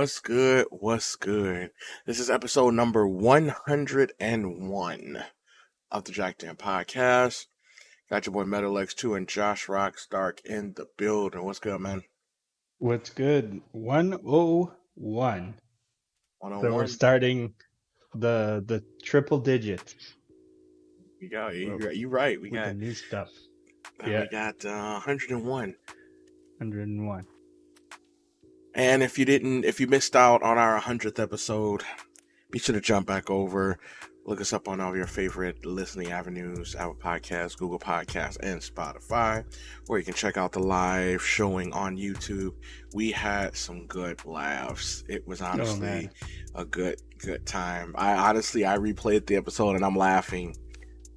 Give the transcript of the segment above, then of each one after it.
What's good? What's good? This is episode number 101 of the Jack Dan podcast. Got your boy Metal X2 and Josh Rock Stark in the building. What's good, man? What's good? 101. So we're starting the the triple digits We got you. Well, You right. We with the got new stuff. Yeah. we got uh, 101. 101. And if you didn't, if you missed out on our 100th episode, be sure to jump back over. Look us up on all of your favorite listening avenues Apple Podcasts, Google Podcasts, and Spotify, where you can check out the live showing on YouTube. We had some good laughs. It was oh, honestly Oh, a good, good time. I honestly, I replayed the episode and I'm laughing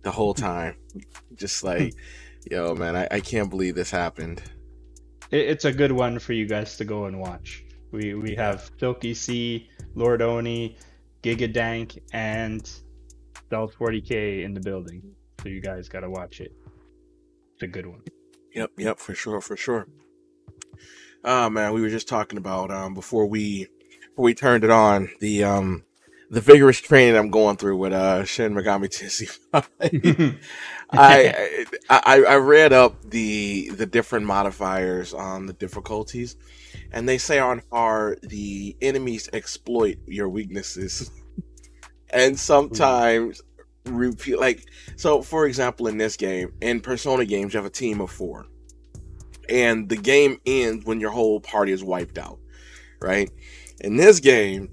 the whole time. Just like, yo, man, I, I can't believe this happened. It, it's a good one for you guys to go and watch. We we have Silky C, Lord Oni, Gigadank, and Stealth 40k in the building. So you guys gotta watch it. It's a good one. Yep, yep, for sure, for sure. Oh man, we were just talking about um before we before we turned it on the um the vigorous training I'm going through with uh Shin Megami Tensei. I, I I read up the the different modifiers on the difficulties, and they say on hard the enemies exploit your weaknesses, and sometimes repeat like so. For example, in this game, in Persona games, you have a team of four, and the game ends when your whole party is wiped out, right? In this game,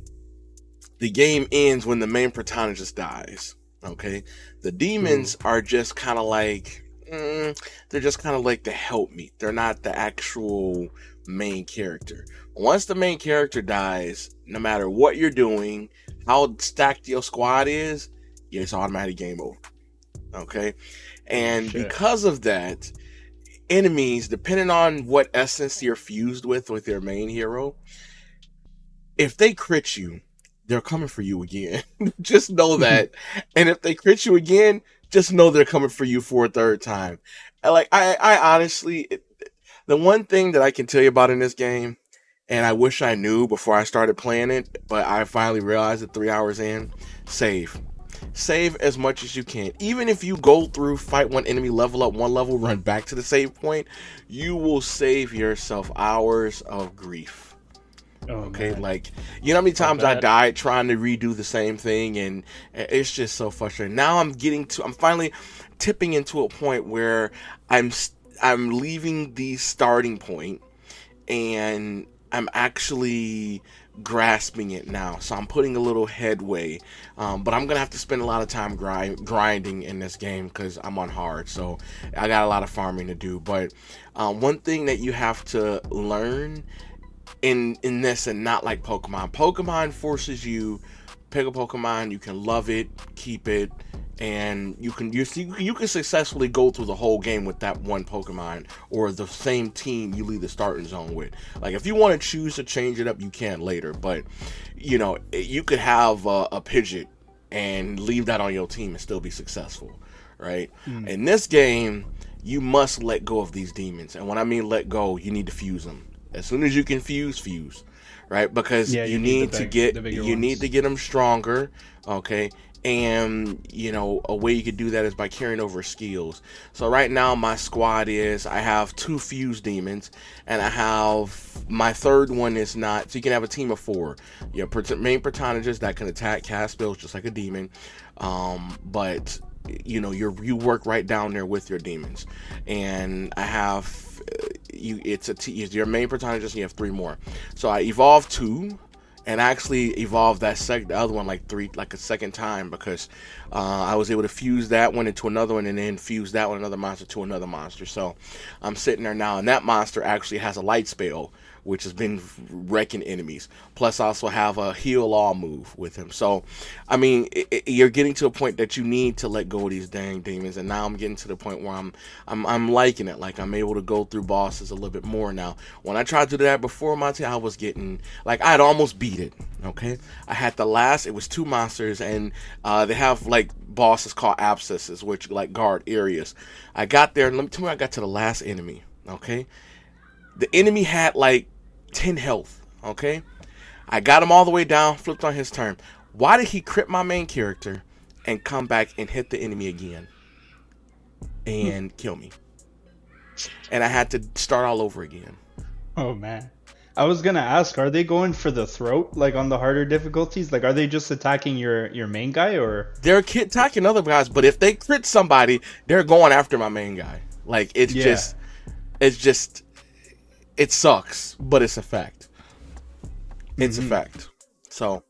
the game ends when the main protagonist dies. Okay, the demons are just kind of like mm, they're just kind of like the help me. They're not the actual main character. Once the main character dies, no matter what you're doing, how stacked your squad is, it's automatic game over. Okay, and Shit. because of that, enemies, depending on what essence you're fused with with your main hero, if they crit you, they're coming for you again. just know that. and if they crit you again, just know they're coming for you for a third time. And like I, I honestly, it, the one thing that I can tell you about in this game, and I wish I knew before I started playing it, but I finally realized it three hours in, save. Save as much as you can. Even if you go through, fight one enemy, level up one level, run back to the save point, you will save yourself hours of grief. Oh, Okay, man. like you know how many times I died trying to redo the same thing, and it's just so frustrating. Now I'm getting to, I'm finally tipping into a point where I'm s- I'm leaving the starting point, and I'm actually grasping it now. So I'm putting a little headway, um, but I'm gonna have to spend a lot of time grind, grinding in this game because I'm on hard. So I got a lot of farming to do. But um, one thing that you have to learn in in this and not like Pokemon. Pokemon forces you pick a Pokemon, you can love it, keep it, and you can you see you can successfully go through the whole game with that one Pokemon or the same team you leave the starting zone with. Like if you want to choose to change it up, you can later, but you know you could have a, a Pidgeot and leave that on your team and still be successful, right? Mm. In this game, you must let go of these demons, and when I mean let go, you need to fuse them. As soon as you can fuse, fuse, right? Because Yeah, you, you need need, the to big- get you need to get them stronger, okay? And you know a way you could do that is by carrying over skills. So right now my squad is I have two fuse demons, and I have my third one is not. So you can have a team of four. Your prot- main protagonist that can attack, cast spells just like a demon, um, but you know you you work right down there with your demons, and I have you. It's a t- your main protagonist. And you have three more. So I evolved two and I actually evolved that sec the other one like three like a second time because uh, I was able to fuse that one into another one and then fuse that one another monster to another monster. So I'm sitting there now, and that monster actually has a light spell which has been wrecking enemies. Plus, I also have a heal all move with him. So, I mean, i i you're getting to a point that you need to let go of these dang demons, and now I'm getting to the point where I'm I'm I'm liking it. Like I'm able to go through bosses a little bit more now. When I tried to do that before, Monty, I was getting like I had almost beat it. Okay, I had the last. It was two monsters, and uh, they have like bosses called abscesses, which like guard areas. I got there, and let me tell me, I got to the last enemy. Okay, the enemy had like 10 health okay I got him all the way down, flipped on his turn. Why did he crit my main character and come back and hit the enemy again and hmm. kill me? And I had to start all over again. Oh man. I was gonna ask, are they going for the throat, like on the harder difficulties? Like, are they just attacking your your main guy, or They're attacking other guys, but if they crit somebody, they're going after my main guy. Like it's Yeah. just, it's just, it sucks, but it's a fact. It's Mhm. a fact. So,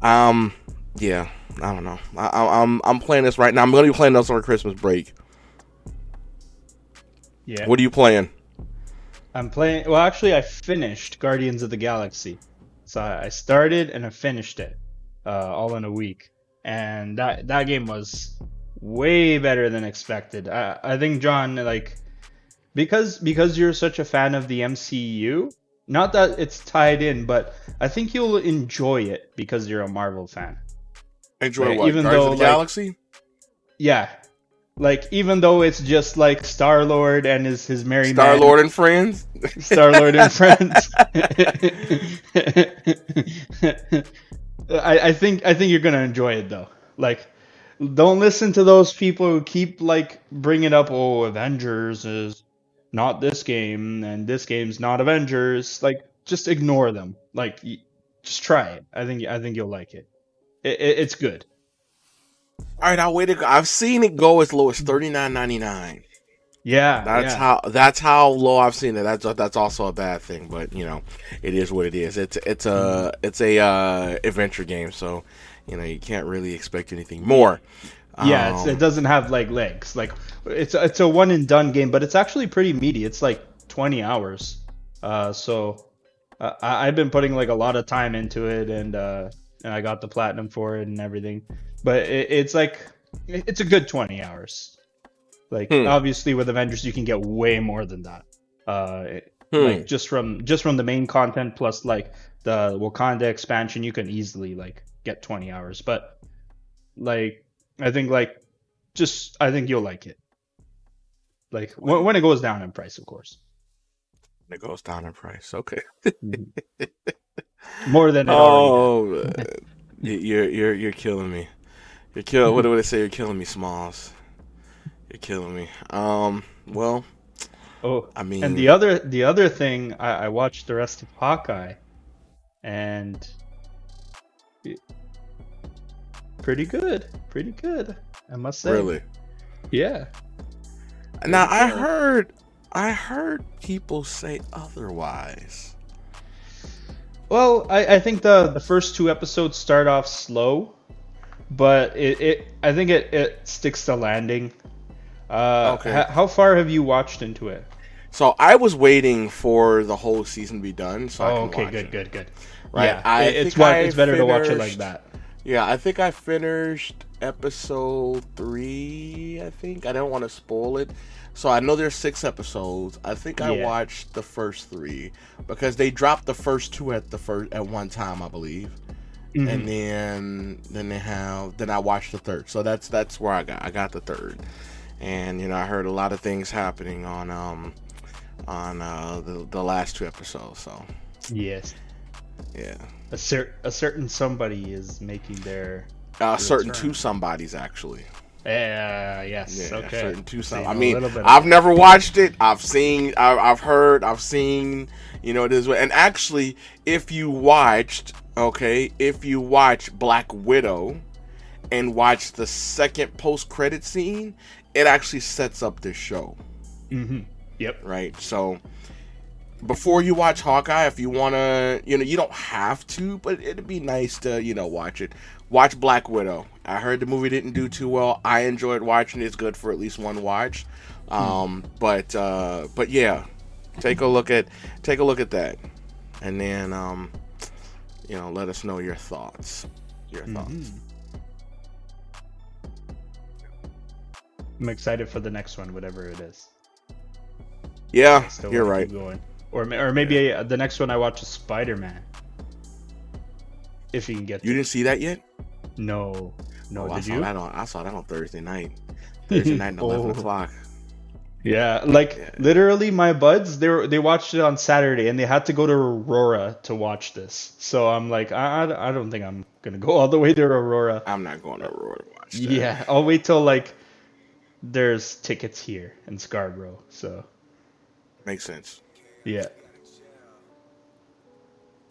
um, yeah, I don't know. I, I, I'm I'm playing this right now. I'm gonna be playing this over Christmas break. yeah? What are you playing? I'm playing. Well, actually, I finished Guardians of the Galaxy. So I I started and I finished it, uh, all in a week, and that that game was way better than expected. I I think John like because because you're such a fan of the MCU. Not that it's tied in, but I think you'll enjoy it because you're a Marvel fan. Enjoy Like, what? even Guardians though, of the like- Galaxy. Yeah. Like even though it's just like Star Lord and his his merry Star Lord and friends. Star Lord and friends. I, I think I think you're gonna enjoy it though. Like, don't listen to those people who keep like bringing up, oh, Avengers is not this game and this game's not Avengers. Like, just ignore them. Like, just try it. I think I think you'll like it. it, it it's good. All right, I'll wait. To go. I've seen it go as low as thirty nine ninety nine. Yeah, That's yeah. how that's how low I've seen it. That's that's also a bad thing, but you know, it is what it is. It's it's a it's a uh, adventure game, so you know you can't really expect anything more. Yeah, it's, Um, it doesn't have like legs. Like it's it's a one and done game, but it's actually pretty meaty. It's like 20 hours. Uh, so uh, I, I've been putting like a lot of time into it, and uh, and I got the platinum for it and everything. But it, it's like it's a good 20 hours. Like Hmm. obviously with Avengers you can get way more than that. Uh, hmm. like just from just from the main content plus like the Wakanda expansion, you can easily like get 20 hours. But like I think like just I think you'll like it. Like when, when it goes down in price, of course, it goes down in price. Okay. more than. Oh, uh, you- you're you're you're killing me. You're killing. What do they say? You're killing me, Smalls. You're killing me. Um. Well, Oh, I mean, and the other the other thing I, I watched the rest of Hawkeye, and pretty good, pretty good. I must say. really. Yeah. Now I heard, I heard people say otherwise. Well, I, I think the the first two episodes start off slow, but it, it I think it, it sticks to landing. Uh, Okay. h- how far have you watched into it? So I was waiting for the whole season to be done, so I oh, can okay, watch good, it. good, good. Right, Yeah, I it's think I it's better to watch it like that. Yeah, I think I finished episode three. I think I don't want to spoil it, so I know there's six episodes. I think I Yeah. watched the first three because they dropped the first two at the first at one time, I believe, Mhm. and then then they have then I watched the third. So that's that's where I got I got the third, and you know I heard a lot of things happening on um on uh the the last two episodes. So Yes, yeah, a cer- a certain somebody is making their. uh, certain return. two somebodies actually. Yeah, yes. Yeah, okay. certain two some. I mean, little bit of I've never watched it. I've seen, I've, I've heard, I've seen. You know, it is. And actually, if you watched, okay, if you watch Black Widow, and watch the second post credit scene, it actually sets up this show, Mhm. Yep. right? So. Before you watch Hawkeye, if you wanna, you know, you don't have to, but it'd be nice to, you know, watch it. Watch Black Widow. I heard the movie didn't do too well. I enjoyed watching it. It's good for at least one watch. Um, but uh, but yeah, take a look at take a look at that, and then um, you know, let us know your thoughts. Your thoughts. Mhm. I'm excited for the next one, whatever it is. Yeah, Still you're right. Going. Or or maybe uh the next one I watch is Spider Man. If you can get. You didn't see that yet? No, no. Oh, I saw you? that on I saw that on Thursday night. Thursday night at eleven Oh. o'clock. Yeah, like Yeah. literally, my buds they were, they watched it on Saturday and they had to go to Aurora to watch this. So I'm like, I, I, I don't think I'm gonna go all the way to Aurora. I'm not going to Aurora to watch that. Yeah, I'll wait till like there's tickets here in Scarborough. So Makes sense. Yeah,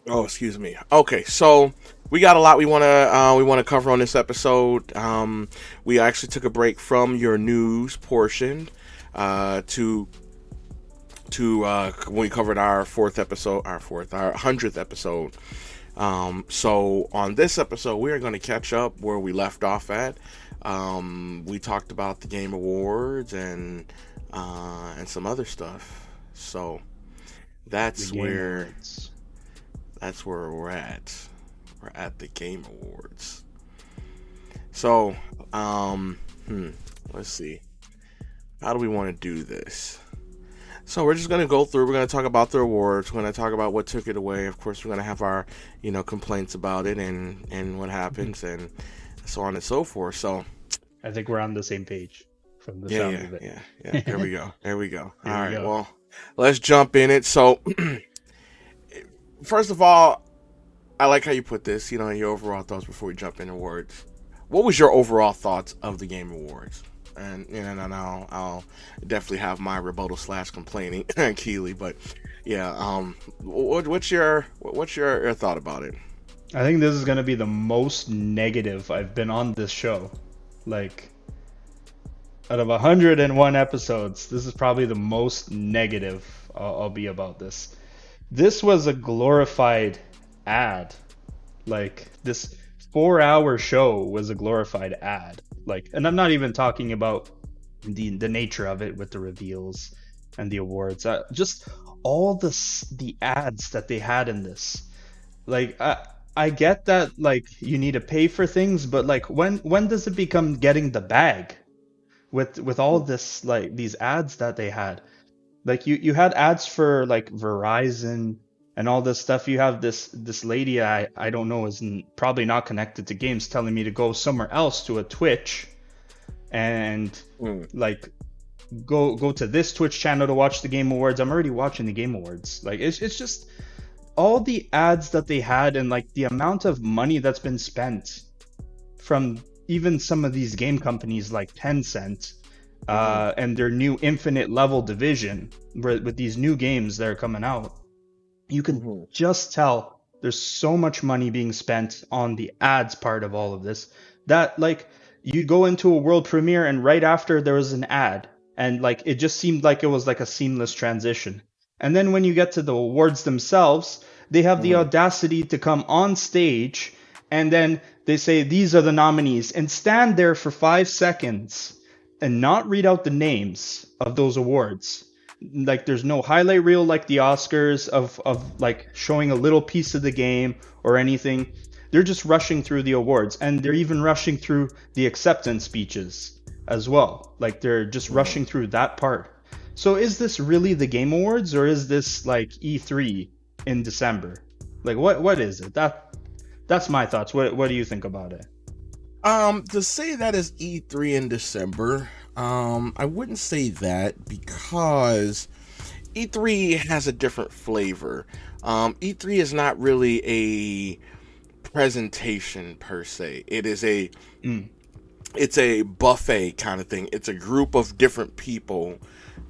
Oh, excuse me. Okay, so we got a lot we want to uh, we want to cover on this episode. Um, we actually took a break from your news portion uh, to to uh, when we covered our fourth episode, our fourth, our hundredth episode. Um, so on this episode, we are going to catch up where we left off at. Um, we talked about the Game Awards and uh, and some other stuff. So that's where Awards. that's where we're at. We're at the Game Awards. So, um, hmm, let's see. How do we want to do this? So we're just gonna go through. We're gonna talk about the awards. We're gonna talk about what took it away. Of course, we're gonna have our, you know, complaints about it and and what happens and so on and so forth. So I think we're on the same page from the yeah, sound yeah, of it. yeah, yeah. There we go. There we go. All right. go. Well, let's jump in it. So, first of all, I like how you put this. You know, your overall thoughts before we jump into awards. What was your overall thoughts of the Game Awards? And you know, and I'll, I'll definitely have my rebuttal slash complaining, Keighley. But yeah, um, what, what's your what's your, your thought about it? I think this is gonna be the most negative I've been on this show. Like, out of 101 episodes, this is probably the most negative I'll, I'll be about this. This was a glorified ad. Like, this four hour show was a glorified ad. Like, and I'm not even talking about the, the nature of it with the reveals and the awards. Uh, just all the, the ads that they had in this. Like, I, I get that like you need to pay for things, but like when when does it become getting the bag? With with all this like these ads that they had. Like you you had ads for like Verizon and all this stuff. You have this this lady I I don't know is probably not connected to games telling me to go somewhere else to a Twitch and Mm. like go go to this Twitch channel to watch the Game Awards. I'm already watching the Game Awards. Like it's it's just all the ads that they had and like the amount of money that's been spent from even some of these game companies like Tencent uh, and their new infinite level division where, with these new games that are coming out. You can Mhm. just tell there's so much money being spent on the ads part of all of this that like you go into a world premiere and right after there was an ad and like it just seemed like it was like a seamless transition and then when you get to the awards themselves they have the Mhm. audacity to come on stage and then they say these are the nominees and stand there for five seconds and not read out the names of those awards like there's no highlight reel like the Oscars of of like showing a little piece of the game or anything. They're just rushing through the awards and they're even rushing through the acceptance speeches as well. Like they're just rushing through that part. So is this really the Game Awards or is this like E3 in December? Like what what is it? That that's my thoughts. What what do you think about it? Um, to say that is E3 in December, um, I wouldn't say that because E3 has a different flavor. Um, E3 is not really a presentation per se. It is a Mm. it's a buffet kind of thing. It's a group of different people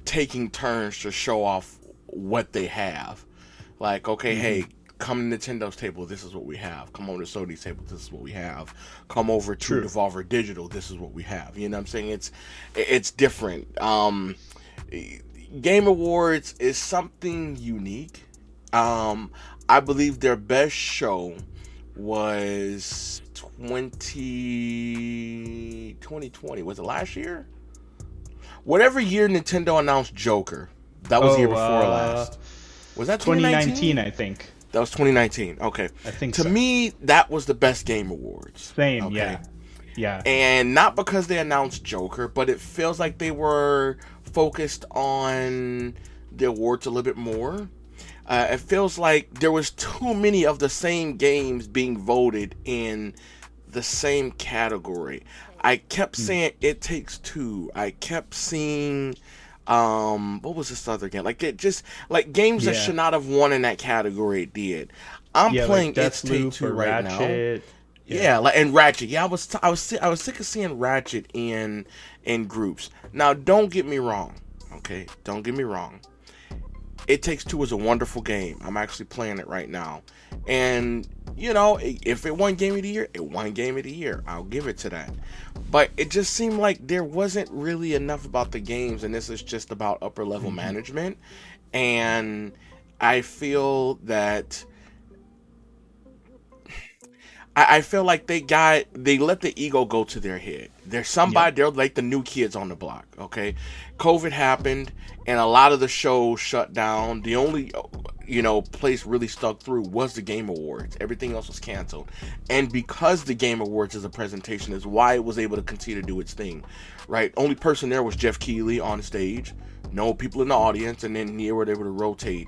taking turns to show off what they have. Like, okay, hey, come to Nintendo's table, this is what we have. Come over to Sony's table, this is what we have. Come over to True. Devolver Digital, this is what we have. You know what I'm saying? It's it's different. Um Game Awards is something unique. Um I believe their best show was 20 2020 was it last year whatever year nintendo announced joker that was the year Oh, before uh, last was that 2019 2019, I think. That was 2019 okay I think to so. me that was the best game awards Same, Okay. yeah. Yeah. and not because they announced Joker, but it feels like they were focused on the awards a little bit more. Uh, it feels like there was too many of the same games being voted in the same category. I kept saying it takes two. I kept seeing Um, what was this other game? Like it just like games that should not have won in that category it did. I'm yeah, playing like It's Take Two right now. Ratchet. Yeah. like and Ratchet. Yeah, I was t- I was I was sick of seeing Ratchet in in groups. Now, don't get me wrong. Okay, don't get me wrong. It Takes Two is a wonderful game. I'm actually playing it right now, and you know, if it won Game of the Year, it won Game of the Year. I'll give it to that. But it just seemed like there wasn't really enough about the games, and this is just about upper level mm-hmm. management. And I feel that I, I feel like they got they let the ego go to their head. There's somebody they're like the new kids on the block. Okay, COVID happened and a lot of the shows shut down. The only you know place really stuck through was the Game Awards. Everything else was canceled, and because the Game Awards is a presentation, is why it was able to continue to do its thing. Right, only person there was Geoff Keighley on stage. No people in the audience, and then they were able to rotate,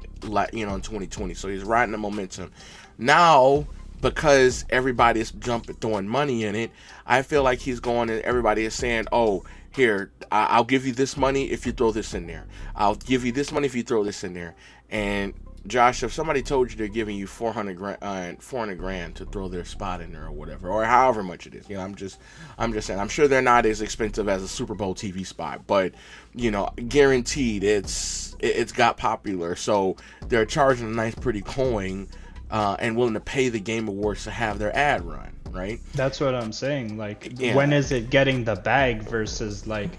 you know, in 2020. So he's riding the momentum. Now because everybody is jumping throwing money in it i feel like he's going and everybody is saying oh here I- i'll give you this money if you throw this in there. I'll give you this money if you throw this in there. And josh if somebody told you they're giving you 400 grand uh, 400 grand to throw their spot in there or whatever or however much it is you know i'm just i'm just saying i'm sure they're not as expensive as a super bowl tv spot but you know guaranteed it's it- it's got popular. So they're charging a nice pretty coin uh, and willing to pay the Game Awards to have their ad run, right? That's what I'm saying. Like, Yeah. when is it getting the bag versus like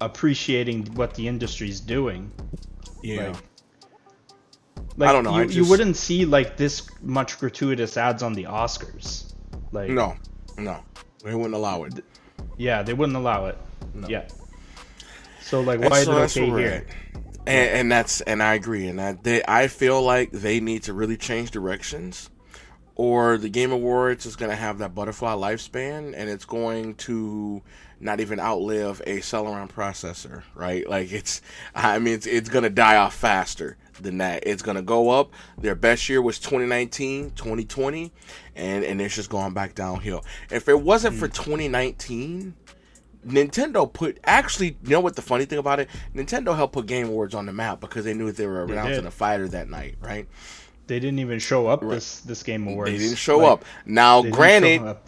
appreciating what the industry's doing? Like, like I don't know, You, I you wouldn't see like this much gratuitous ads on the Oscars. Like, no, no, they wouldn't allow it. yeah, they wouldn't allow it. No. Yeah. So like, why is it okay here? And, and that's and I agree, and I they, I feel like they need to really change directions, or the Game Awards is going to have that butterfly lifespan, and it's going to not even outlive a Celeron processor, right? Like it's, I mean, it's, it's going to die off faster than that. It's going to go up. Their best year was 2019, 2020, and and it's just going back downhill. If it wasn't for 2019. Nintendo put actually, you know what the funny thing about it? Nintendo helped put Game Awards on the map because they knew they were announcing a fighter that night, right? They didn't even show up this this game awards. They didn't show Like, up. Now, granted, up.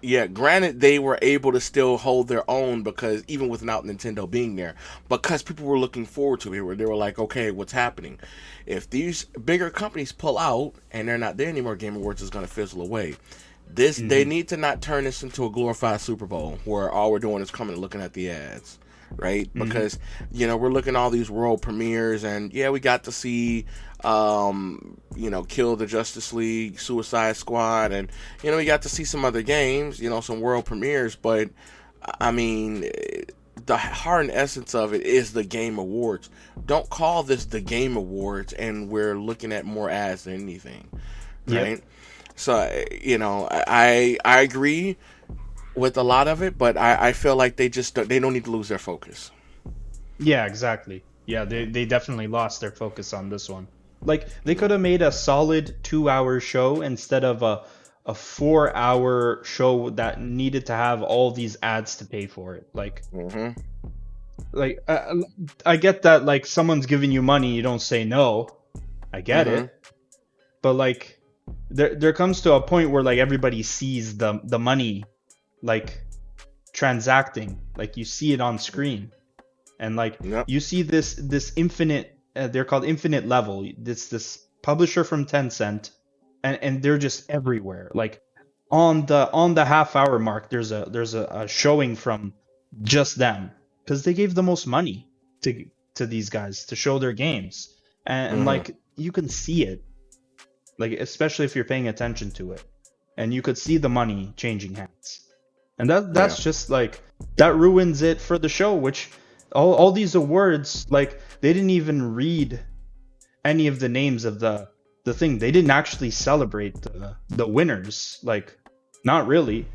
yeah, granted, they were able to still hold their own because even without Nintendo being there, because people were looking forward to it, where they were like, okay, what's happening? If these bigger companies pull out and they're not there anymore, Game Awards is going to fizzle away. This they mm-hmm. need to not turn this into a glorified Super Bowl where all we're doing is coming and looking at the ads, right? Because you know we're looking at all these world premieres, and yeah, we got to see, um, you know, Kill the Justice League, Suicide Squad, and you know we got to see some other games, you know, some world premieres, but I mean. The heart and essence of it is the Game Awards. Don't call this the Game Awards, and we're looking at more ads than anything, Yep. right? So you know, I I agree with a lot of it, but I, I feel like they just don't, they don't need to lose their focus. Yeah, exactly. Yeah, they they definitely lost their focus on this one. Like they could have made a solid two hour show instead of a a four hour show that needed to have all these ads to pay for it. Like hmm like uh, I get that like someone's giving you money, you don't say no. I get Mhm. it. But like there there comes to a point where like everybody sees the the money like transacting. Like you see it on screen. And like Yep. you see this this infinite uh, they're called infinite level. This this publisher from Tencent and and they're just everywhere. Like on the on the half hour mark there's a there's a, a showing from just them because they gave the most money to to these guys to show their games and, and Mhm. like you can see it like especially if you're paying attention to it and you could see the money changing hands and that that's just like that ruins it for the show which all, all these awards like they didn't even read any of the names of the the thing they didn't actually celebrate the the winners like not really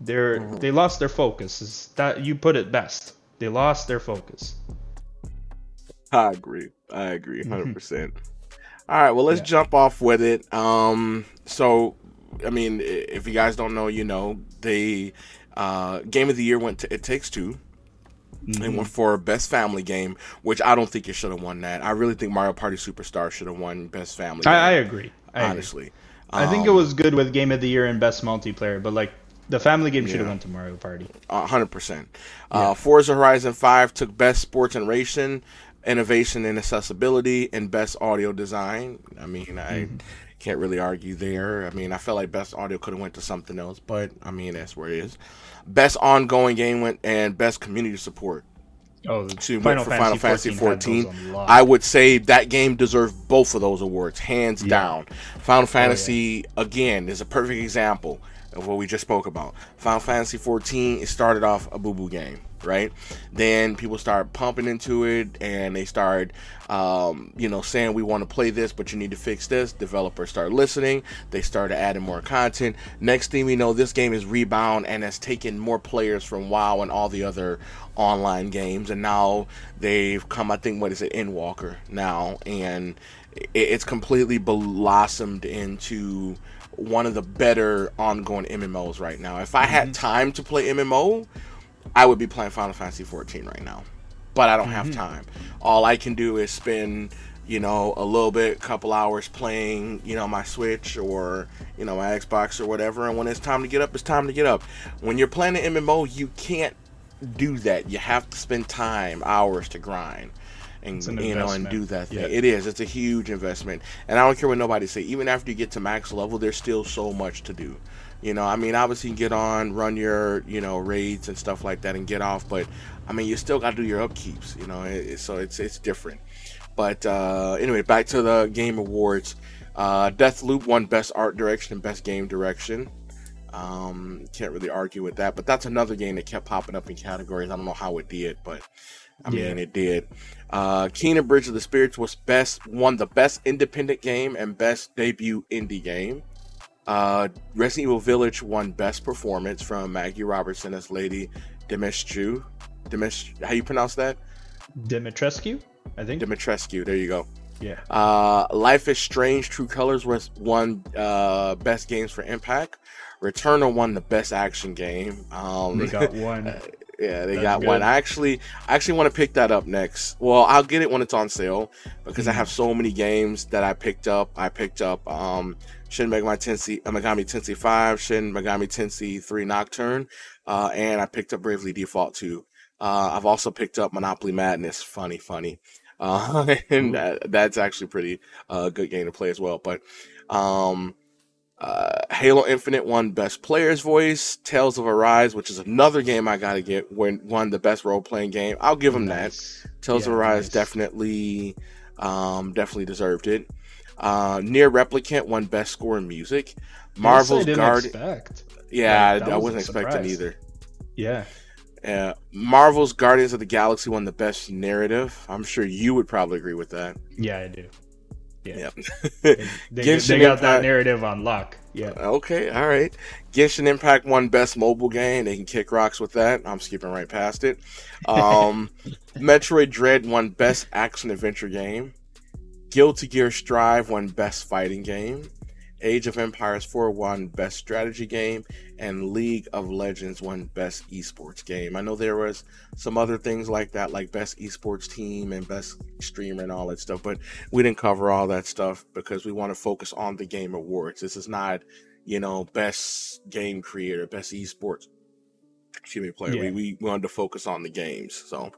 they're Mhm. they lost their focus is that you put it best they lost their focus I agree. I agree, Mhm. 100 percent. All right, well, let's Yeah. jump off with it. Um, so, I mean, if you guys don't know, you know, the uh, game of the year went to It Takes Two. Mm-hmm. It went for best family game, which I don't think it should have won that. I really think Mario Party Superstar should have won best family. I, I, agree. I honestly, agree. Um, I think it um, was good with game of the year and best multiplayer, but like the family game should have yeah. went to Mario Party. hundred uh, percent. Uh, Forza Horizon Five took best sports and racing, innovation and accessibility, and best audio design. I mean, I. Mm-hmm can't really argue there. I mean, I felt like best audio could have went to something else, but I mean that's where it is. Best ongoing game went and best community support. Oh, to Final for Fantasy Final Fantasy 14. I would say that game deserved both of those awards, hands yeah. down. Final Fantasy oh, yeah. again is a perfect example of what we just spoke about. Final Fantasy 14 it started off a boo boo game right? Then people start pumping into it and they start, um, you know, saying we want to play this, but you need to fix this. Developers start listening. They started adding more content. Next thing we know, this game is rebound and has taken more players from WoW and all the other online games. And now they've come, I think, what is it, Endwalker now, and it's completely blossomed into one of the better ongoing MMOs right now. If I had mm-hmm. time to play MMO, I would be playing Final Fantasy 14 right now, but I don't have mm-hmm. time. All I can do is spend, you know, a little bit, couple hours playing, you know, my Switch or you know my Xbox or whatever. And when it's time to get up, it's time to get up. When you're playing an MMO, you can't do that. You have to spend time, hours to grind. And, an you know and do that thing. It is. It's a huge investment, and I don't care what nobody say. Even after you get to max level, there's still so much to do. You know, I mean, obviously, you can get on, run your, you know, raids and stuff like that, and get off. But I mean, you still got to do your upkeeps. You know, it, so it's it's different. But uh, anyway, back to the game awards. Uh, Deathloop won Best Art Direction and Best Game Direction. Um, can't really argue with that. But that's another game that kept popping up in categories. I don't know how it did, but I yeah. mean, it did. Uh, Kena Bridge of the Spirits was best, won the best independent game and best debut indie game. Uh, Resident Evil Village won Best Performance from Maggie Robertson as Lady Dimitrescu. Dimitrescu, how you pronounce that? Dimitrescu, I think. Dimitrescu. There you go. Yeah. Uh, Life is Strange: True Colors was won uh, Best Games for Impact. Returnal won the Best Action Game. Um, they got one. Yeah, they That's got good. one. I actually, I actually want to pick that up next. Well, I'll get it when it's on sale because mm-hmm. I have so many games that I picked up. I picked up um, Shin Megami Tensei, uh, Megami Tensei 5, Shin Megami Tensei 3 Nocturne, uh, and I picked up Bravely Default 2. Uh, I've also picked up Monopoly Madness. Funny, funny. Uh, and that, that's actually pretty uh, good game to play as well. But um, uh, Halo Infinite won Best Player's Voice. Tales of Arise, which is another game I gotta get, won the Best Role Playing Game. I'll give them nice. that. Tales yeah, of Arise nice. definitely, um, definitely deserved it. Uh, NieR Replicant won Best Score in Music. Marvel's Guardian. Yeah, like, I, I wasn't expecting either. Yeah. Uh, Marvel's Guardians of the Galaxy won the best narrative. I'm sure you would probably agree with that. Yeah, I do. Yeah. they, they, they got that narrative on lock. Yeah. Okay, all right. Genshin Impact won Best Mobile Game. They can kick rocks with that. I'm skipping right past it. Um, Metroid Dread won Best Action Adventure Game. Guilty Gear Strive won Best Fighting Game. Age of Empires 4 won Best Strategy Game, and League of Legends won Best Esports Game. I know there was some other things like that, like Best Esports Team and Best Streamer and all that stuff, but we didn't cover all that stuff because we want to focus on the Game Awards. This is not, you know, Best Game Creator, Best Esports excuse me, player. Yeah. We, we wanted to focus on the games, so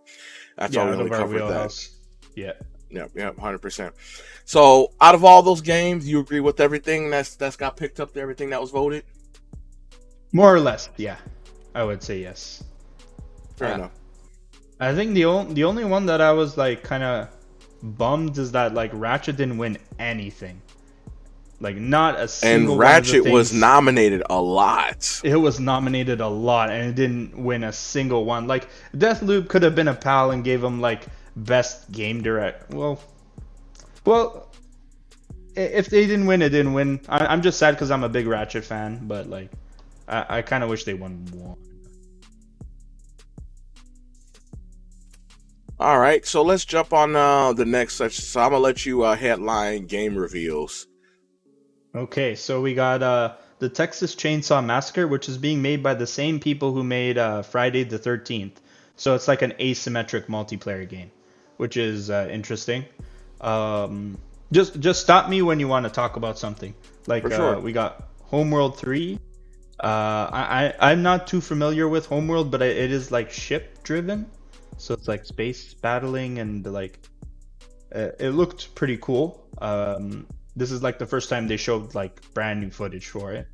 that's yeah, all we really covered that. Yeah. Yep, yep, hundred percent. So, out of all those games, you agree with everything that's that's got picked up to everything that was voted? More or less, yeah. I would say yes. Fair uh, enough. I think the only the only one that I was like kind of bummed is that like Ratchet didn't win anything. Like not a single. And Ratchet was nominated a lot. It was nominated a lot, and it didn't win a single one. Like Deathloop could have been a pal and gave him like best game direct. Well, well, if they didn't win, it didn't win. I, am just sad because I'm a big Ratchet fan, but like, I, I kind of wish they won one. All right, so let's jump on uh, the next section. So I'm gonna let you uh, headline game reveals. Okay, so we got uh, the Texas Chainsaw Massacre, which is being made by the same people who made uh, Friday the 13th. So it's like an asymmetric multiplayer game, which is uh, interesting. Um, just just stop me when you want to talk about something. Like For sure. uh, we got Homeworld Three. Uh, I, I I'm not too familiar with Homeworld, but it is like ship driven, so it's like space battling and like uh, it looked pretty cool. Um, this is like the first time they showed like brand new footage for it.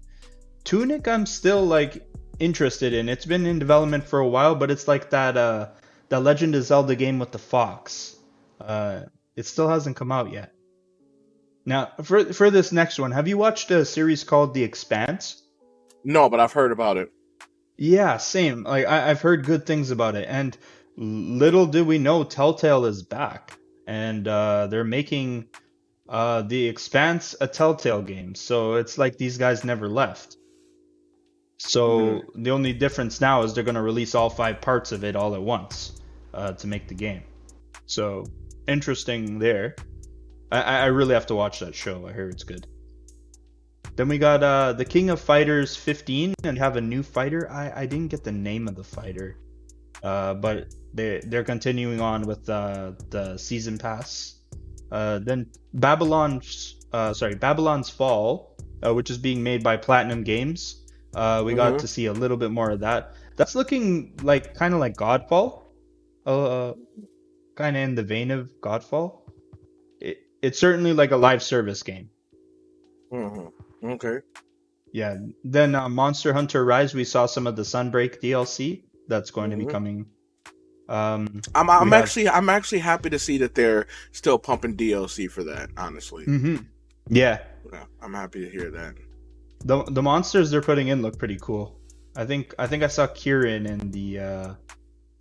Tunic, I'm still like interested in. It's been in development for a while, but it's like that uh that Legend of Zelda game with the fox. Uh, it still hasn't come out yet. Now, for for this next one, have you watched a series called The Expanse? No, but I've heard about it. Yeah, same. Like I, I've heard good things about it, and little do we know, Telltale is back, and uh, they're making uh, the Expanse a Telltale game. So it's like these guys never left. So the only difference now is they're going to release all five parts of it all at once uh, to make the game. So interesting there. I, I I really have to watch that show. I hear it's good. Then we got uh, the King of Fighters 15 and have a new fighter. I, I didn't get the name of the fighter, uh, but they they're continuing on with uh, the season pass. Uh, then Babylon's uh, sorry Babylon's Fall, uh, which is being made by Platinum Games. Uh, we got Mhm. to see a little bit more of that. That's looking like kind of like Godfall, uh, kind of in the vein of Godfall. It, it's certainly like a live service game. hmm Okay. Yeah. Then uh, Monster Hunter Rise, we saw some of the Sunbreak DLC that's going to be Mhm. coming. Um, I'm I'm have- actually I'm actually happy to see that they're still pumping DLC for that. Honestly, mhm. Yeah. yeah, I'm happy to hear that. The the monsters they're putting in look pretty cool. I think I think I saw Kieran in the uh,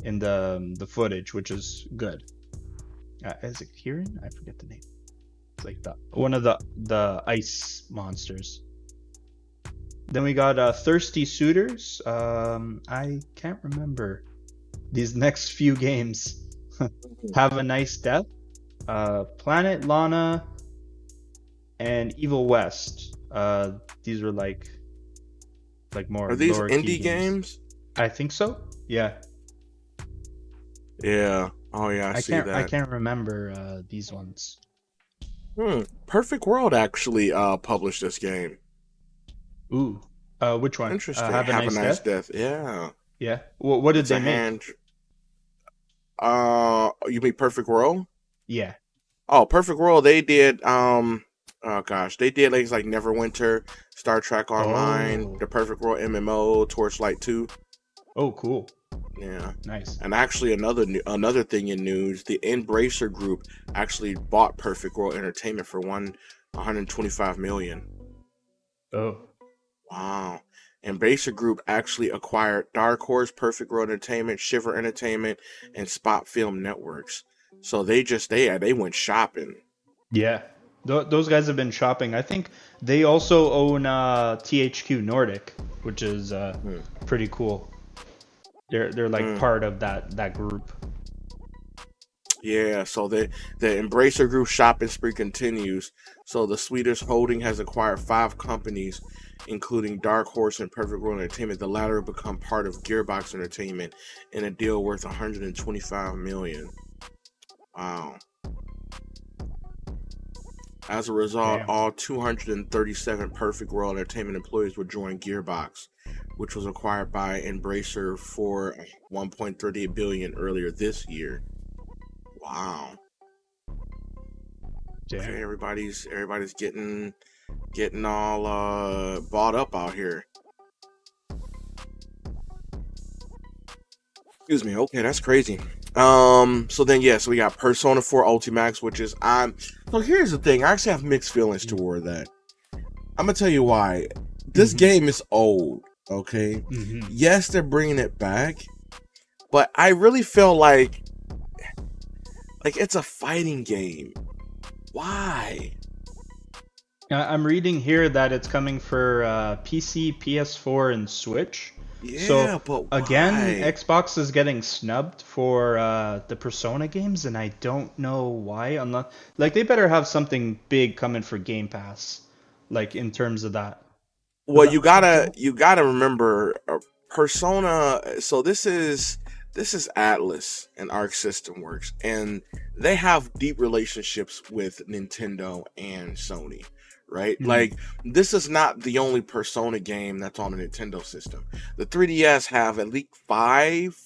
in the um, the footage, which is good. Uh, is it Kieran? I forget the name. It's like the one of the the ice monsters. Then we got uh, Thirsty Suitors. Um, I can't remember these next few games. Have a nice death. Uh, Planet Lana and Evil West. Uh, these were like like more. Are these indie games? I think so. Yeah, Yeah. Oh yeah, I, I, see can't. that. I can't remember uh, these ones. Hmm. Perfect World actually uh published this game. Ooh, uh, which one? Interesting. Uh, have a nice, death? death. Yeah. Yeah. What, what did It's they a make? hand. Uh, you mean Perfect World? Yeah. Oh, Perfect World. They did. Um. Oh gosh, they did things like Neverwinter, Star Trek Online, Oh. the Perfect World MMO, Torchlight Two. Oh, cool. Yeah. Nice. And actually, another another thing in news: the Embracer Group actually bought Perfect World Entertainment for one 125 million. Oh. Wow. Embracer Group actually acquired Dark Horse, Perfect World Entertainment, Shiver Entertainment, and Spot Film Networks. So they just they they went shopping. Yeah. Th- those guys have been shopping. I think they also own uh, THQ Nordic, which is uh, Hmm. pretty cool. They're they're like Hmm. part of that that group. Yeah, so the the Embracer Group shopping spree continues. So the Swedish holding has acquired five companies, including Dark Horse and Perfect World Entertainment. The latter become part of Gearbox Entertainment in a deal worth 125 million. Wow. As a result, Damn. all 237 Perfect World Entertainment employees will join Gearbox, which was acquired by Embracer for 1.38 billion earlier this year. Wow. Damn. Okay, everybody's everybody's getting getting all uh bought up out here. Excuse me. Okay, that's crazy. Um. So then, yeah. So we got Persona 4 Ultimax, which is I'm. So here's the thing. I actually have mixed feelings toward that. I'm gonna tell you why. This Mhm. game is old. Okay. Mhm. Yes, they're bringing it back, but I really feel like like it's a fighting game. Why? I'm reading here that it's coming for uh, PC, PS4, and Switch. Yeah, So, but Again. Xbox is getting snubbed for uh, the Persona games, and I don't know why. Unless, like, they better have something big coming for Game Pass, like in terms of that. well, you gotta you gotta remember uh, Persona. So this is this is Atlus and Arc System Works, and they have deep relationships with Nintendo and Sony, right? Mhm. Like this is not the only Persona game that's on a Nintendo system. The 3DS have at least five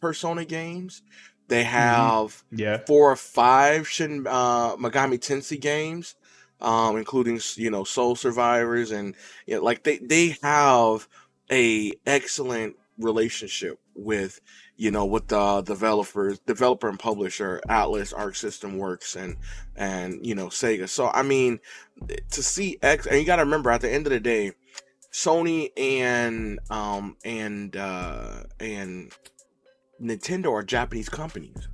Persona games. They have Yeah. four or five Shin uh, Megami Tensei games, um, including you know Soul Survivors, and you know, like they they have a excellent relationship with you know with the developers, developer and publisher Atlus, Arc System Works, and and you know Sega. So I mean, to see X, and you got to remember at the end of the day, Sony and um and uh and Nintendo are Japanese companies,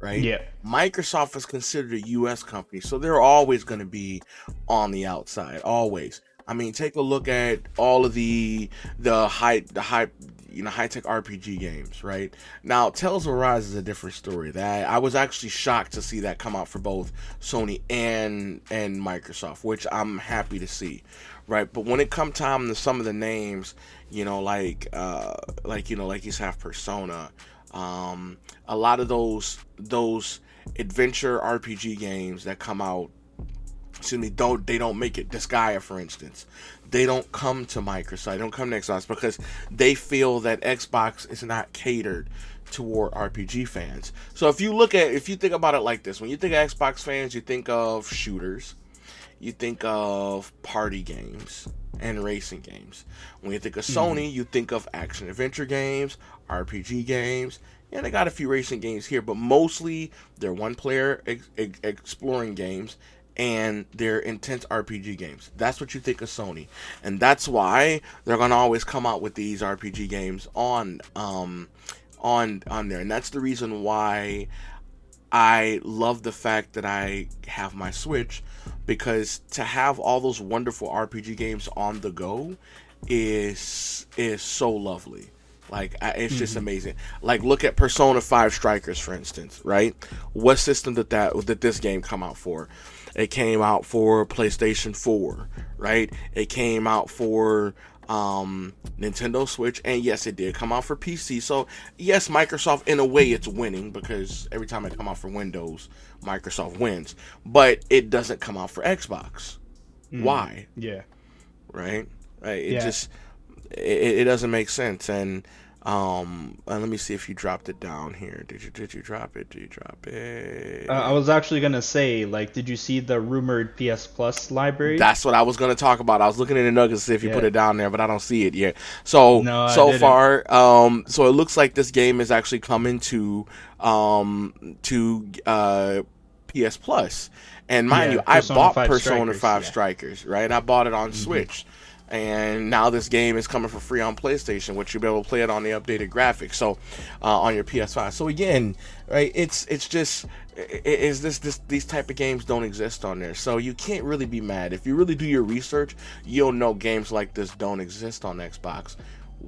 right? Yeah. Microsoft is considered a U.S. company, so they're always going to be on the outside. Always. I mean, take a look at all of the the hype, the high you know high tech RPG games, right? Now, Tales of Arise is a different story. That I was actually shocked to see that come out for both Sony and and Microsoft, which I'm happy to see, right? But when it come time to some of the names, you know, like uh like you know like you have Persona, um, a lot of those those adventure RPG games that come out, excuse me, don't they don't make it. Disgaea, for instance, they don't come to Microsoft, they don't come to Xbox because they feel that Xbox is not catered toward RPG fans. So if you look at if you think about it like this, when you think of Xbox fans, you think of shooters, you think of party games and racing games. When you think of mm-hmm. Sony, you think of action adventure games, RPG games, and they got a few racing games here, but mostly they're one player ex- ex- exploring games and they're intense RPG games. That's what you think of Sony. And that's why they're to always come out with these RPG games on um on on there. And that's the reason why I love the fact that I have my Switch because to have all those wonderful RPG games on the go is is so lovely. Like I, it's just amazing. Like look at Persona 5 Strikers for instance, right? What system did that did this game come out for? It came out for PlayStation 4, right? It came out for um Nintendo Switch and yes it did come out for PC. So yes, Microsoft in a way it's winning because every time it come out for Windows, Microsoft wins. But it doesn't come out for Xbox. Why? Yeah. Right? Right, It Yeah. just it, it doesn't make sense and um uh, let me see if you dropped it down here. Did you did you drop it? Did you drop it? Uh, I was actually gonna say, like, did you see the rumored PS Plus library? That's what I was going to talk about. I was looking in the nuggets to see if you put it down there, but I don't see it yet. So No, so far, um, so it looks like this game is actually coming to um to uh PS Plus. And mind Yeah, you, I bought 5 Persona Strikers, Five yeah. Mm-hmm. Strikers, right? I bought it on Switch. And now this game is coming for free on PlayStation, which you'll be able to play it on the updated graphics. So, uh, on your PS5. So again, right? It's it's just i- i- is this this these type of games don't exist on there. So you can't really be mad if you really do your research. You'll know games like this don't exist on Xbox.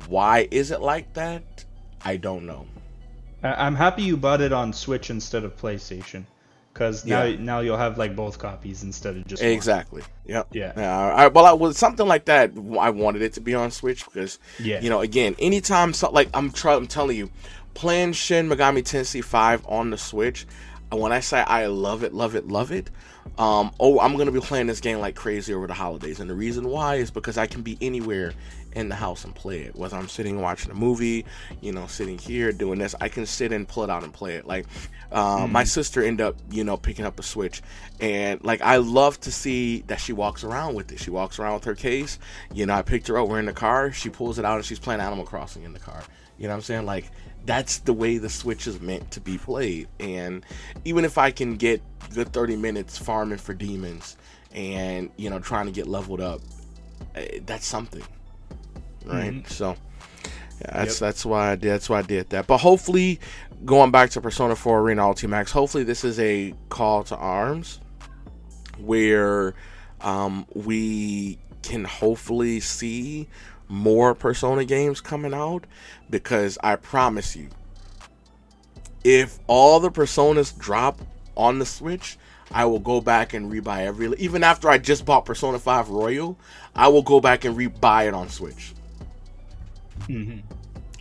Why is it like that? I don't know. I'm happy you bought it on Switch instead of PlayStation, because now Yeah. now you'll have like both copies instead of just one. Exactly. Yep. Yeah. Yeah. I, well, I, with something like that, I wanted it to be on Switch because, Yeah. you know, again, anytime so, like I'm trying, I'm telling you, playing Shin Megami Tensei Five on the Switch. and When I say I love it, love it, love it, um, oh, I'm gonna be playing this game like crazy over the holidays, and the reason why is because I can be anywhere in the house and play it. Whether I'm sitting watching a movie, you know, sitting here doing this, I can sit and pull it out and play it. Like, uh, my sister ended up, you know, picking up a Switch, and like I love to see that she walks around with it. She walks around with her case. You know, I picked her up. We're in the car. She pulls it out and she's playing Animal Crossing in the car. You know what I'm saying? Like that's the way the Switch is meant to be played. And even if I can get good 30 minutes farming for demons and you know trying to get leveled up, eh, that's something, right? So. Yeah, that's Yep. that's why I did that's why I did that. But hopefully, going back to Persona 4 Arena Ultimax, hopefully this is a call to arms where um, we can hopefully see more Persona games coming out because I promise you, if all the Personas drop on the Switch, I will go back and rebuy every. Even after I just bought Persona 5 Royal, I will go back and rebuy it on Switch. Mhm.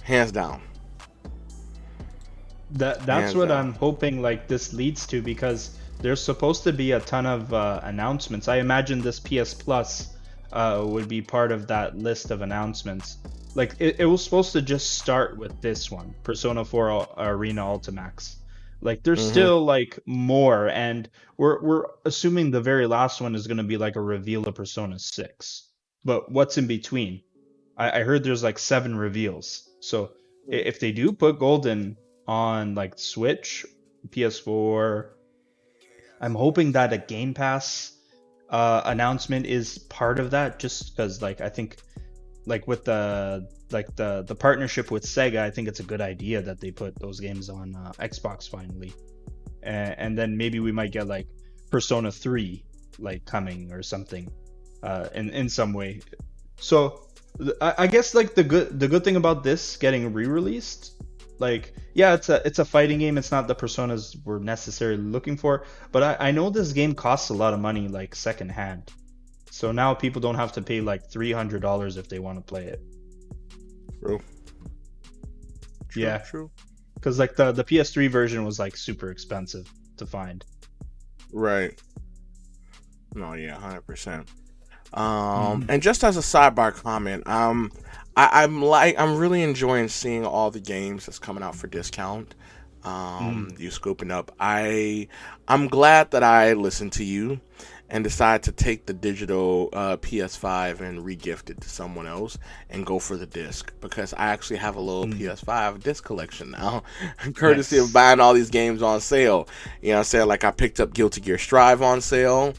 Hands down. That that's Hands what down. I'm hoping like this leads to because there's supposed to be a ton of uh, announcements. I imagine this PS Plus uh, would be part of that list of announcements. Like it, it was supposed to just start with this one, Persona 4 Al- Arena Ultimax. Like there's Mhm. still like more, and we're we're assuming the very last one is gonna be like a reveal of Persona 6. But what's in between? I, I heard there's like seven reveals. So i- if they do put Golden on like Switch, PS4, I'm hoping that a Game Pass uh, announcement is part of that. Just because like I think like with the like the the partnership with Sega, I think it's a good idea that they put those games on uh, Xbox finally, and, and then maybe we might get like Persona 3 like coming or something uh, in in some way. So I, I guess like the good the good thing about this getting re-released, like yeah, it's a it's a fighting game. It's not the personas we're necessarily looking for, but I, I know this game costs a lot of money like secondhand. So now people don't have to pay like three hundred dollars if they want to play it. True. True, Yeah. True. Because like the the PS3 version was like super expensive to find. Right. No, yeah, hundred percent. Um, Mhm. and just as a sidebar comment, um, I, I'm like I'm really enjoying seeing all the games that's coming out for discount. Um, you scoping up. I I'm glad that I listened to you and decided to take the digital uh, PS5 and regift it to someone else and go for the disc because I actually have a little Mm. PS5 disc collection now, courtesy Nice. of buying all these games on sale. You know what I'm saying? Like I picked up Guilty Gear Strive on sale.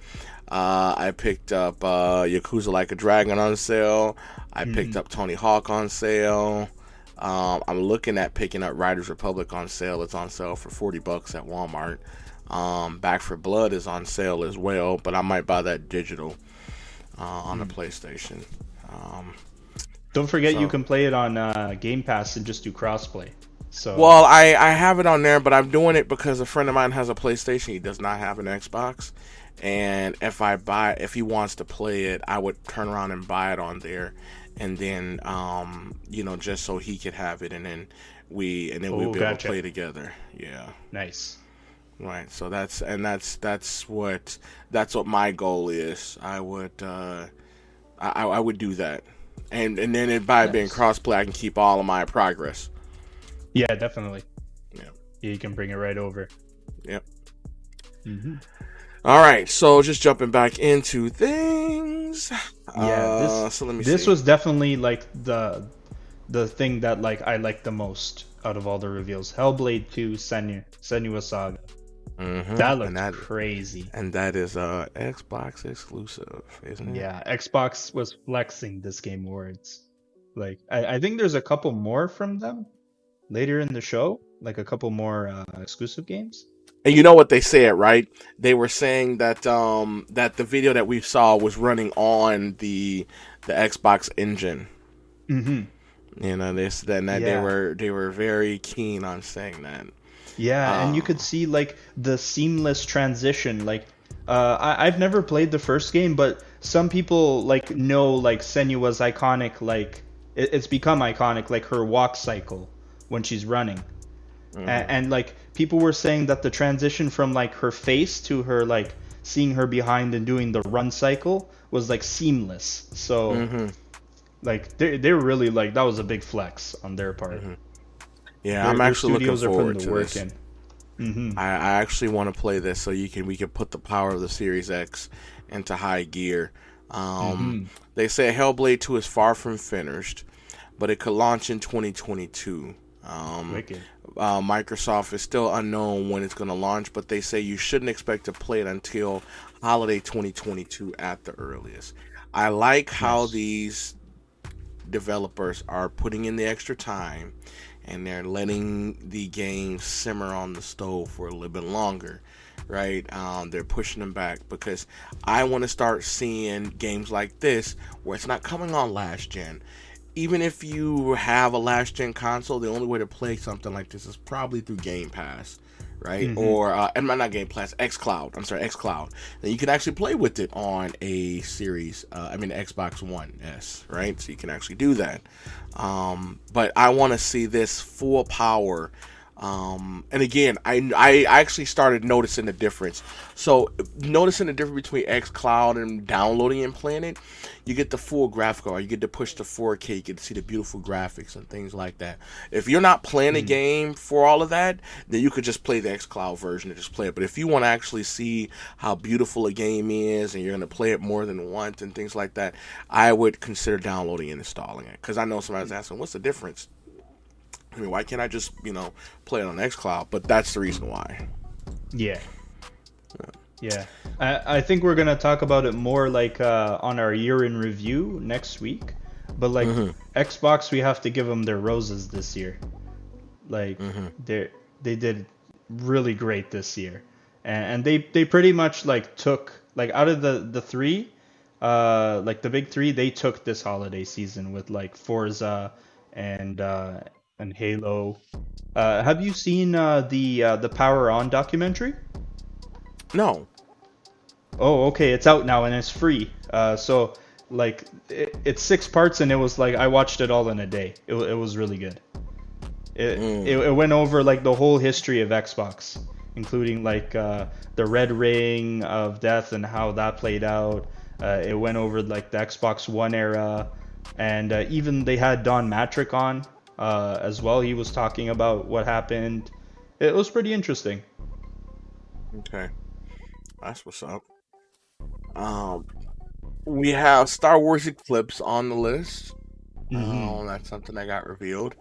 Uh, I picked up uh, Yakuza Like a Dragon on sale. I picked up Tony Hawk on sale. Um, I'm looking at picking up Riders Republic on sale. It's on sale for 40 bucks at Walmart. Um, Back 4 Blood is on sale as well, but I might buy that digital uh, on the PlayStation. Um, Don't forget you can play it on uh, Game Pass and just do crossplay. So Well, I, I have it on there, but I'm doing it because a friend of mine has a PlayStation. He does not have an Xbox, and if I buy, if he wants to play it, I would turn around and buy it on there, and then um, you know, just so he could have it, and then we and then Oh, be able to play together. Yeah, nice. right. So that's and that's that's what that's what my goal is. I would uh, I, I would do that, and and then it, by being crossplay, I can keep all of my progress. Yeah, definitely. Yeah. Yeah, you can bring it right over. Yep. hmm All right, so just jumping back into things. Yeah, Uh, this so let me this see. was definitely like the the thing that like I liked the most out of all the reveals. Hellblade 2 Senu Senua Saga. Mhm, That and looked that, crazy. and that is uh Xbox exclusive, isn't it? Yeah, Xbox was flexing this game words. Like I, I think there's a couple more from them later in the show, like a couple more uh, exclusive games. And you know what they said, right? They were saying that um that the video that we saw was running on the the Xbox engine. Mm-hmm. You know, they said that they were they were very keen on saying that. Yeah, and you Oh. could see like the seamless transition. Like, uh, I- I've never played the first game, but some people like know like Senua's iconic. Like, it- it's become iconic. Like her walk cycle when she's running. A- and, like people were saying that the transition from like her face to her like seeing her behind and doing the run cycle was like seamless. So Mhm. like they they were really like that was a big flex on their part. Mhm. Yeah, Their- I'm actually looking forward putting to the work this. in. Mm-hmm. I, I actually want to play this so you can we can put the power of the Series X into high gear. Um, They say Hellblade 2 is far from finished, but it could launch in 2022. Um, uh, Microsoft is still unknown when it's going to launch, but they say you shouldn't expect to play it until holiday 2022 at the earliest. I like how these developers are putting in the extra time and they're letting the game simmer on the stove for a little bit longer right? Um, they're pushing them back because i want to start seeing games like this where it's not coming on last gen even if you have a last gen console the only way to play something like this is probably through game pass right? Mhm. or uh, and not game pass xcloud i'm sorry xcloud then you can actually play with it on a series uh, i mean xbox one s right? So you can actually do that. Um, but i want to see this full power Um, and again, I, I actually started noticing the difference. So noticing the difference between xCloud and downloading and playing it, you get the full graphical. You get to push to 4K. You get to see the beautiful graphics and things like that. If you're not playing a game for all of that, then you could just play the xCloud version and just play it. But if you want to actually see how beautiful a game is and you're going to play it more than once and things like that, I would consider downloading and installing it. Because I know somebody's asking, what's the difference? I mean, why can't I just, you know, play it on xCloud? But that's the reason why. Yeah. Yeah. I, I think we're going to talk about it more like uh, on our year in review next week. But like Mhm. Xbox, we have to give them their roses this year. Like Mhm. they they did really great this year, and, and they they pretty much like took like out of the the three, uh, like the big three, they took this holiday season with like Forza and uh, and Halo. Uh, have you seen uh, the uh, the Power On documentary? No. Oh, okay, it's out now and it's free. Uh, so like it, it's six parts and it was like I watched it all in a day. It, it was really good. It, Mm. it it went over like the whole history of Xbox, including like uh, the Red Ring of Death and how that played out. Uh, it went over like the Xbox One era, and uh, even they had Don Mattrick on uh, as well. He was talking about what happened. It was pretty interesting. Okay. That's what's up. Um, we have Star Wars Eclipse on the list. Mhm. Um, that's something that got revealed.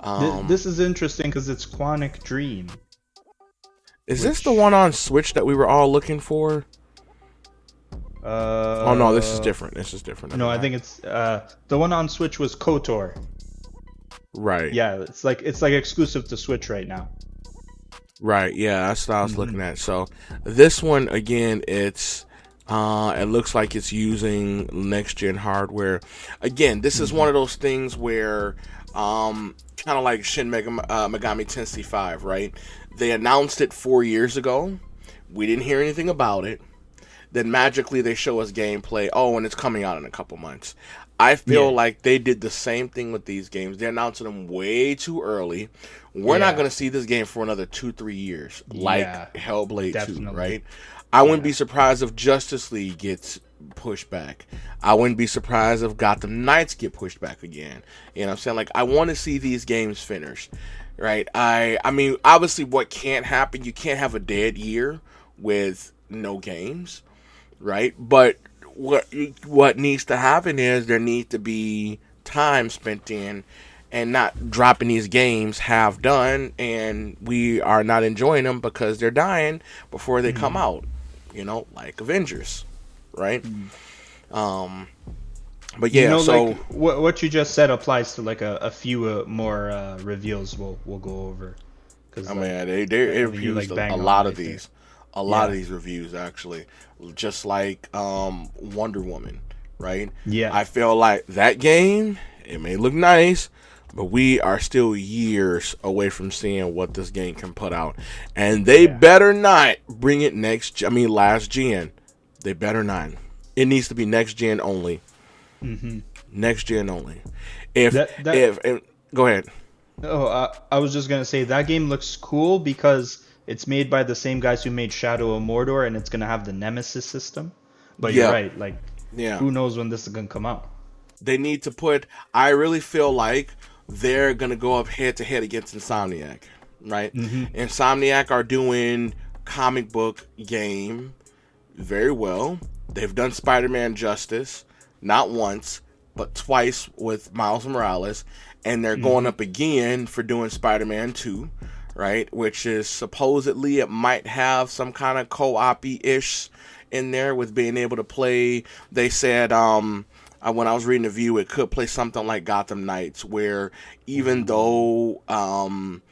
Um, this is interesting because it's Quantic Dream. is this the one on Switch that we were all looking for? Uh, oh no, this is different. This is different. No, I think it's uh, the one on Switch was KOTOR. Right. Yeah, it's like it's like exclusive to Switch right now. Right, yeah, that's what I was Mhm. looking at. So this one again, it's uh it looks like it's using next gen hardware. Again, this is one of those things where um kind of like Shin Mega, uh, Megami Tensei 5, right? They announced it 4 years ago. We didn't hear anything about it. Then magically they show us gameplay. Oh, and it's coming out in a couple months. I feel Yeah. like they did the same thing with these games. They're announcing them way too early. We're not going to see this game for another two, three years, like Yeah, Hellblade 2, right? I wouldn't be surprised if Justice League gets pushed back. I wouldn't be surprised if Gotham Knights get pushed back again. You know what I'm saying? Like, I want to see these games finished, right? I, I mean, obviously, what can't happen, you can't have a dead year with no games, right? But what what needs to happen is there needs to be time spent in and not dropping these games half done and we are not enjoying them because they're dying before they come out you know like avengers right? Um but yeah you know, so like what what you just said applies to like a, a few uh, more uh, reveals we'll we'll go over. Because I mean, they they I think you, reviews like, a, a lot of these, a lot of these reviews actually, just like um Wonder Woman, right? Yeah. I feel like that game it may look nice, but we are still years away from seeing what this game can put out, and they Yeah. better not bring it next. I mean, last gen. They better not. It needs to be next gen only. hmm Next gen only. If That- that- if, if go ahead. Oh, uh, I was just gonna say that game looks cool because it's made by the same guys who made Shadow of Mordor, and it's gonna have the Nemesis system. But Yeah. you're right, like Yeah. who knows when this is gonna come out? they need to put i really feel like they're gonna go up head to head against insomniac right Mhm. insomniac are doing comic book game very well they've done spider-man justice not once but twice with miles morales and they're going up again for doing spider-man 2 right which is supposedly it might have some kind of co-op-ish in there with being able to play they said um uh, when I was reading the view, it could play something like Gotham Knights, where even though um,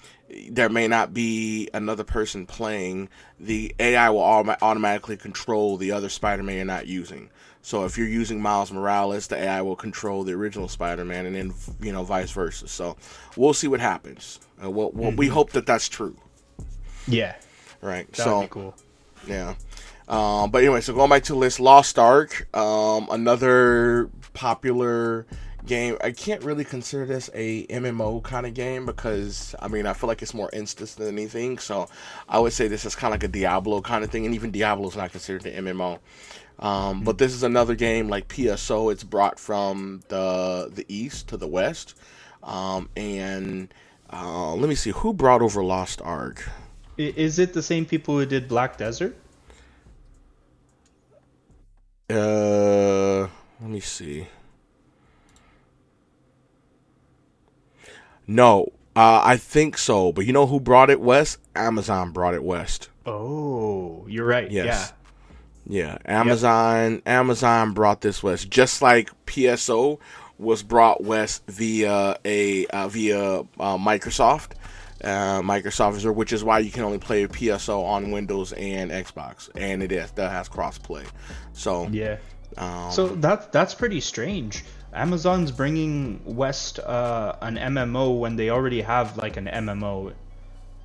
there may not be another person playing, the AI will automatically control the other Spider-Man you're not using. So if you're using Miles Morales, the AI will control the original Spider-Man, and then you know vice versa. So we'll see what happens. Uh, we'll, we'll, We hope that that's true, Yeah, right? that so cool. yeah. Um, but anyway, so going back to the list, Lost Ark, um, another popular game. I can't really consider this a MMO kind of game because I mean I feel like it's more instance than anything. So I would say this is kind of like a Diablo kind of thing, and even Diablo is not considered an MMO. Um, but this is another game like PSO. It's brought from the the east to the west, um, and uh, let me see who brought over Lost Ark. Is it the same people who did Black Desert? Uh, let me see. No, uh, I think so. But you know who brought it west? Amazon brought it west. Oh, you're right. Yes. Yeah. Yeah. Amazon yep. Amazon brought this west. Just like PSO was brought west via a uh, via uh, Microsoft. Uh, Microsoft Azure, which is why you can only play PSO on Windows and Xbox, and it is that has crossplay. So yeah, um, so that that's pretty strange. Amazon's bringing West uh, an MMO when they already have like an MMO.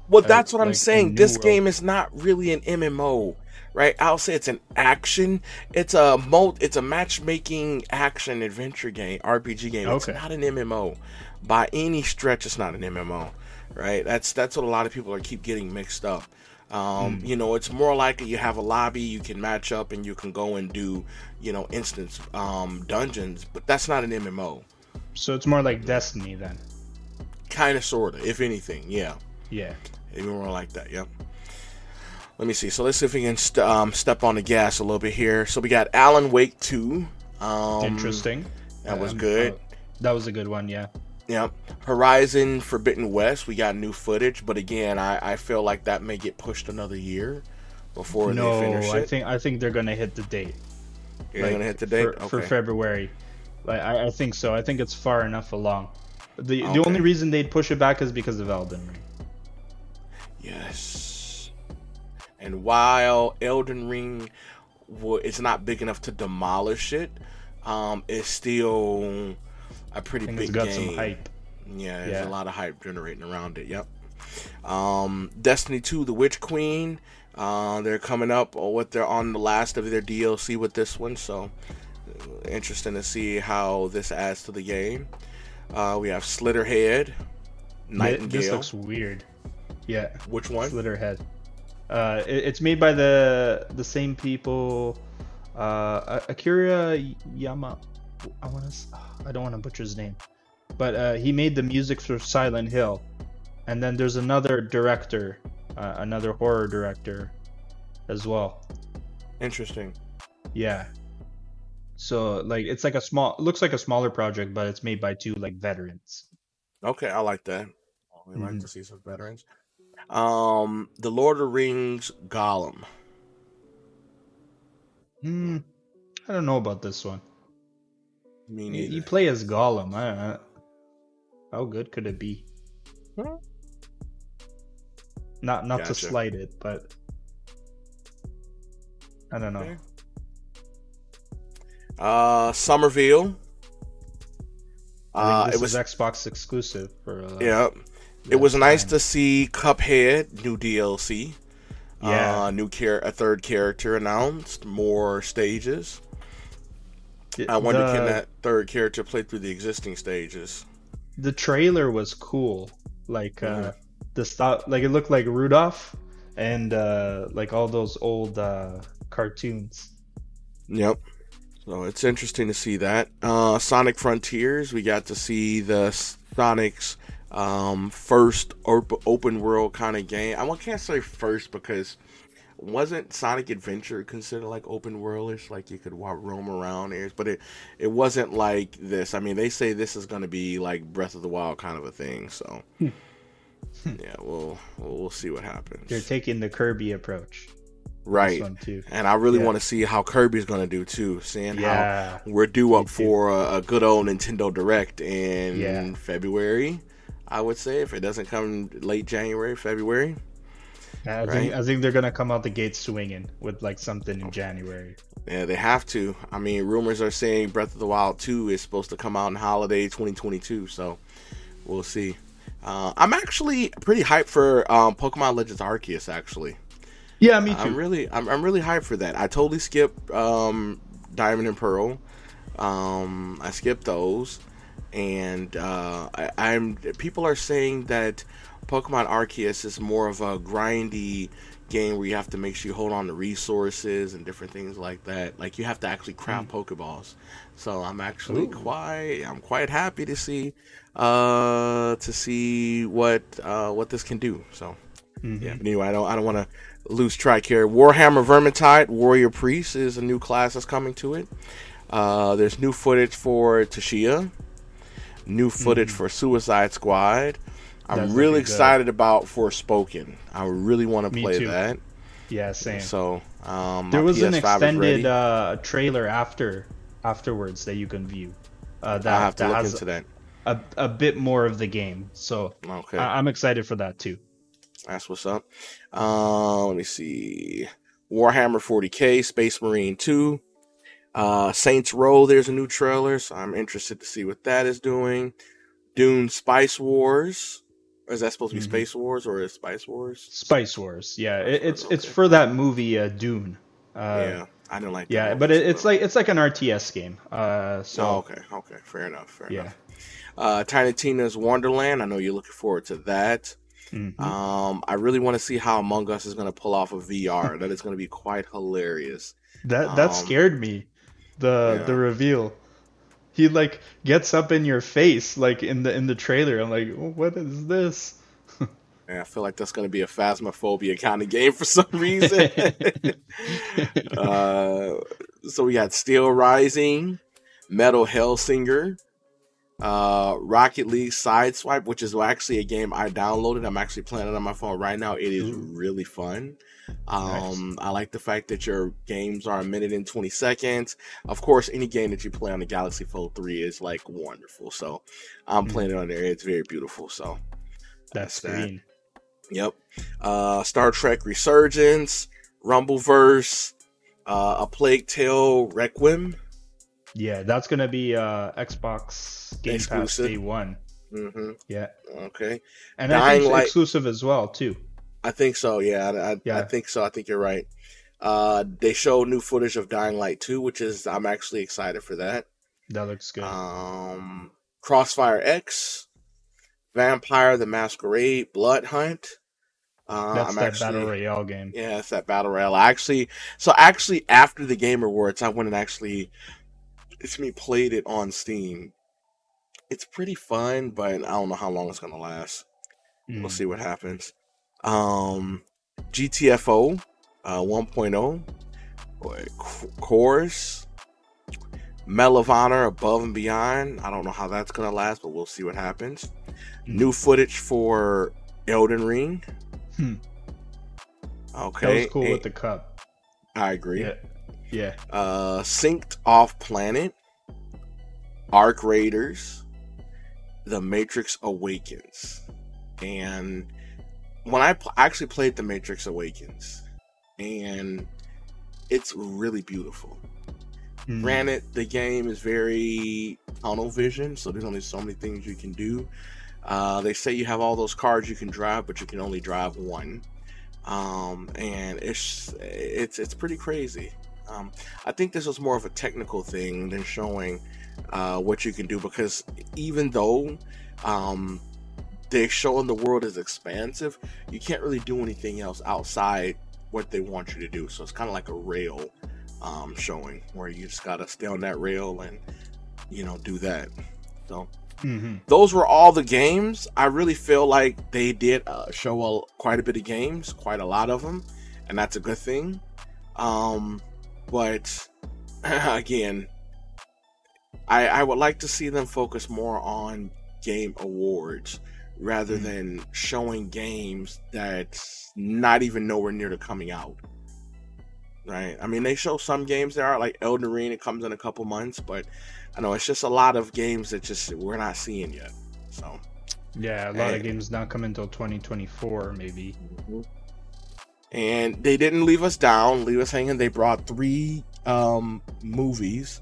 Well, that's what uh, I'm saying. This world. game is not really an MMO, right? I'll say it's an action. It's a mo- It's a matchmaking action adventure game, RPG game. Okay. It's not an MMO by any stretch. It's not an MMO, right? That's that's what a lot of people are keep getting mixed up. Um, mm. You know, it's more likely you have a lobby, you can match up, and you can go and do, you know, instance um, dungeons, but that's not an MMO. So it's more like Destiny then. Kind of, sort of, if anything, yeah. Yeah. Even more like that, yep. Let me see. So let's see if we can st- um, step on the gas a little bit here. So we got Alan Wake 2. Um, Interesting. That was um, good. Uh, that was a good one, yeah. Yep. Horizon Forbidden West, we got new footage, but again, I, I feel like that may get pushed another year before no, they finish it. I think I think they're gonna hit the date. You're like, gonna hit the date for, okay. for February. Like I, I, think so. I think it's far enough along. The okay. the only reason they'd push it back is because of Elden Ring. Yes. And while Elden Ring, it's not big enough to demolish it, um, it's still a pretty big it's got game. some hype. Yeah, there's yeah. a lot of hype generating around it. Yep. Um, Destiny 2, The Witch Queen. Uh, they're coming up or what they're on the last of their DLC with this one, so uh, interesting to see how this adds to the game. Uh, we have Slitterhead, Nightingale. This looks weird. Yeah. Which one? Slitterhead. Uh, it, it's made by the the same people. Uh, Akira Yama. I want to. I don't want to butcher his name, but uh, he made the music for Silent Hill, and then there's another director, uh, another horror director, as well. Interesting. Yeah. So like it's like a small, looks like a smaller project, but it's made by two like veterans. Okay, I like that. We mm-hmm. like to see some veterans. Um, the Lord of Rings Gollum. Hmm. I don't know about this one. Me neither. You play as Gollum. I, I, how good could it be? Huh? Not not gotcha. to slight it, but I don't know. Okay. Uh, Somerville. Uh, it was Xbox exclusive for. Uh, yeah, it was nice to see Cuphead new DLC. Yeah, uh, new char- a third character announced, more stages. I wonder the, can that third character play through the existing stages? The trailer was cool. Like uh, mm-hmm. uh the stop like it looked like Rudolph and uh like all those old uh cartoons. Yep. So it's interesting to see that. Uh Sonic Frontiers, we got to see the Sonic's um first op- open world kind of game. I can't say first because wasn't Sonic Adventure considered like open worldish, like you could walk, roam around areas, but it it wasn't like this. I mean, they say this is going to be like Breath of the Wild kind of a thing, so hmm. yeah, we'll we'll see what happens. They're taking the Kirby approach, right? And I really yeah. want to see how Kirby's going to do too. Seeing yeah. how we're due up for a, a, good old Nintendo Direct in yeah. February. I would say if it doesn't come late January, February. I right? think I think they're gonna come out the gate swinging with like something in January. Yeah, they have to. I mean, rumors are saying Breath of the Wild 2 is supposed to come out in holiday 2022, so we'll see. Uh, I'm actually pretty hyped for um, Pokemon Legends Arceus. Actually, yeah, me too. I'm really, I'm, I'm really hyped for that. I totally skipped um, Diamond and Pearl. Um, I skipped those. And uh, I, I'm people are saying that Pokemon Arceus is more of a grindy game where you have to make sure you hold on to resources and different things like that. Like you have to actually craft mm. Pokeballs. So I'm actually Ooh. quite I'm quite happy to see uh to see what uh what this can do. So mm-hmm. yeah. But anyway, I don't I don't want to lose track here. Warhammer Vermintide Warrior Priest is a new class that's coming to it. Uh, there's new footage for Tchia, new footage mm-hmm. for Suicide Squad. I'm That's really excited good. about Forspoken. I really want to play too. that. Yeah, same. So um, there was PS5 an extended uh, trailer after afterwards that you can view. Uh, that, I have to look into that. A, a bit more of the game, so okay. I, am excited for that too. That's what's up. Uh, let me see. Warhammer 40k, Space Marine 2, uh, Saints Row. There's a new trailer, so I'm interested to see what that is doing. Dune Spice Wars. Or is that supposed to be mm-hmm. Space Wars or is Spice Wars? Spice Wars. Yeah, it, it's okay. it's for that movie uh, Dune. Uh, yeah, I don't like. Yeah, but it, it's like it's like an RTS game. Uh, so oh, okay, okay, fair enough, fair yeah. enough. Uh, Tiny Tina's Wonderland. I know you're looking forward to that. Mm-hmm. Um, I really want to see how Among Us is going to pull off a of VR. that is going to be quite hilarious. That that um, scared me. The yeah. the reveal he like gets up in your face like in the in the trailer. I'm like, what is this? Yeah, I feel like that's gonna be a phasmophobia kind of game for some reason. uh, so we got Steel Rising, Metal Hellsinger, uh, Rocket League Sideswipe, which is actually a game I downloaded. I'm actually playing it on my phone right now. It is really fun. Um, nice. I like the fact that your games are a minute and 20 seconds. Of course, any game that you play on the Galaxy Fold 3 is like wonderful. So I'm mm-hmm. playing it on there. It's very beautiful. So that's, that's that. Yep. Uh, Star Trek Resurgence, Rumbleverse, uh, A Plague Tale Requiem. Yeah, that's gonna be uh, Xbox Game exclusive. Pass Day One. Mm-hmm. Yeah. Okay. And Dying I think Light... exclusive as well too. I think so. Yeah, I, I, yeah. I think so. I think you're right. Uh, they show new footage of Dying Light 2, which is I'm actually excited for that. That looks good. Um, Crossfire X, Vampire the Masquerade, Blood Hunt. Uh, That's I'm that actually, battle royale game. Yeah, it's that battle royale. I actually, so actually after the Game Awards, I went and actually, it's me played it on Steam. It's pretty fun, but I don't know how long it's gonna last. Mm. We'll hmm. see what happens um, GTFO uh, 1.0, Chorus, Medal of Honor Above and Beyond. I don't know how that's gonna last, but we'll see what happens. New footage for Elden Ring. Hmm. Okay, that was cool with the cup. I agree. Yeah. Yeah. Uh, synced off planet. Arc Raiders. The Matrix Awakens. And when I pl- actually played The Matrix Awakens, and it's really beautiful. Mm. Granted, the game is very tunnel vision, so there's only so many things you can do. Uh, they say you have all those cars you can drive, but you can only drive one, um, and it's it's it's pretty crazy. Um, I think this was more of a technical thing than showing uh, what you can do because even though um, they're showing the world is expansive, you can't really do anything else outside what they want you to do. So it's kind of like a rail um, showing where you just gotta stay on that rail and you know do that. So mm-hmm. those were all the games. I really feel like they did uh, show a, quite a bit of games, quite a lot of them, and that's a good thing. Um, but again, I, I would like to see them focus more on game awards rather mm. than showing games that's not even nowhere near to coming out. Right? I mean, they show some games that are like Elden Ring. It comes in a couple months, but I know it's just a lot of games that just we're not seeing yet. So yeah, a lot and, of games not come until 2024, maybe. Mm-hmm. And they didn't leave us down, leave us hanging. They brought three um, movies.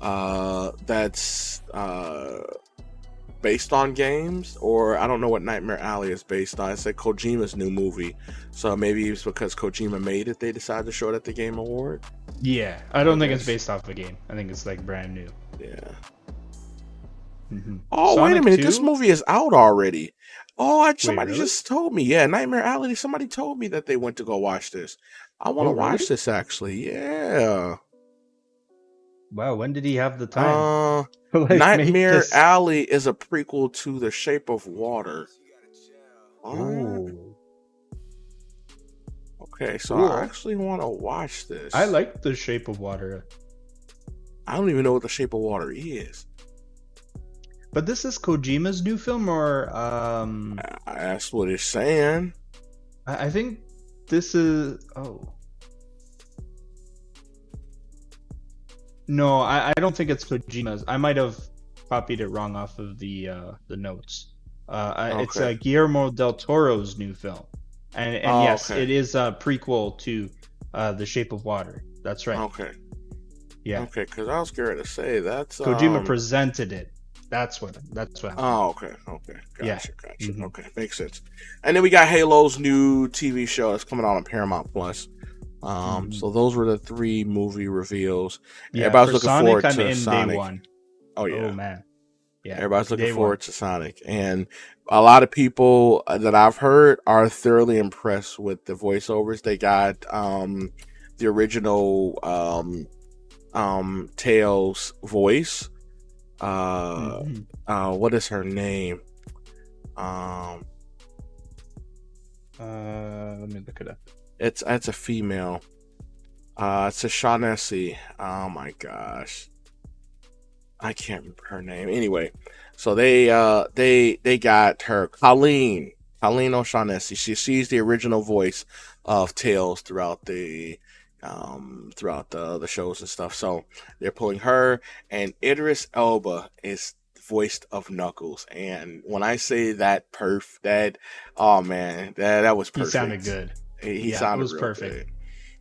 Uh, that's uh, based on games, or I don't know what Nightmare Alley is based on. It's like Kojima's new movie, so maybe it's because Kojima made it, they decided to show it at the Game Award. Yeah, I don't I think it's based off the game. I think it's like brand new. Yeah. Mm-hmm. Oh, wait a Sonic minute. This movie is out already. Oh, I, somebody really? just told me. Yeah, Nightmare Alley. Somebody told me that they went to go watch this. I want to Oh, really? watch this actually. Yeah. Wow, when did he have the time? Uh, Like, Nightmare this- Alley is a prequel to The Shape of Water. Oh, okay. So Cool. I actually want to watch this. I like the Shape of Water, I don't even know what The Shape of Water is. But this is Kojima's new film, or um, That's what it's saying. I, I think this is. Oh, no, I, I don't think it's Kojima's. I might have copied it wrong off of the uh, the notes. Uh, I- It's uh, Guillermo del Toro's new film, and and Oh, yes, okay. it is a prequel to uh, The Shape of Water. That's right. Okay. Yeah, Okay, because I was scared to say that's Kojima um, presented it. That's what. That's what. Oh, okay, okay, gotcha, Yeah. gotcha. Mhm. Okay, makes sense. And then we got Halo's new TV show that's coming out on Paramount Plus. Um, Mhm. so those were the three movie reveals. yeah, everybody's looking Sonic, forward I'm to Sonic. one. Oh yeah, Oh man. Yeah. everybody's looking day forward to Sonic, and a lot of people that I've heard are thoroughly impressed with the voiceovers. They got um, the original um, um, Tails voice. Uh, Mhm. uh, what is her name? Um, Uh, let me look it up. It's it's a female. Uh, it's O'Shaughnessy. Oh my gosh, I can't remember her name. Anyway, so they uh they they got her Colleen Colleen O'Shaughnessy. She she's the original voice of Tails throughout the um throughout the the shows and stuff. So they're pulling her and Idris Elba is voiced of Knuckles. And when I say that perf, that oh man, that that was perfect. He sounded good. He, he Yeah, it sounded was perfect. good.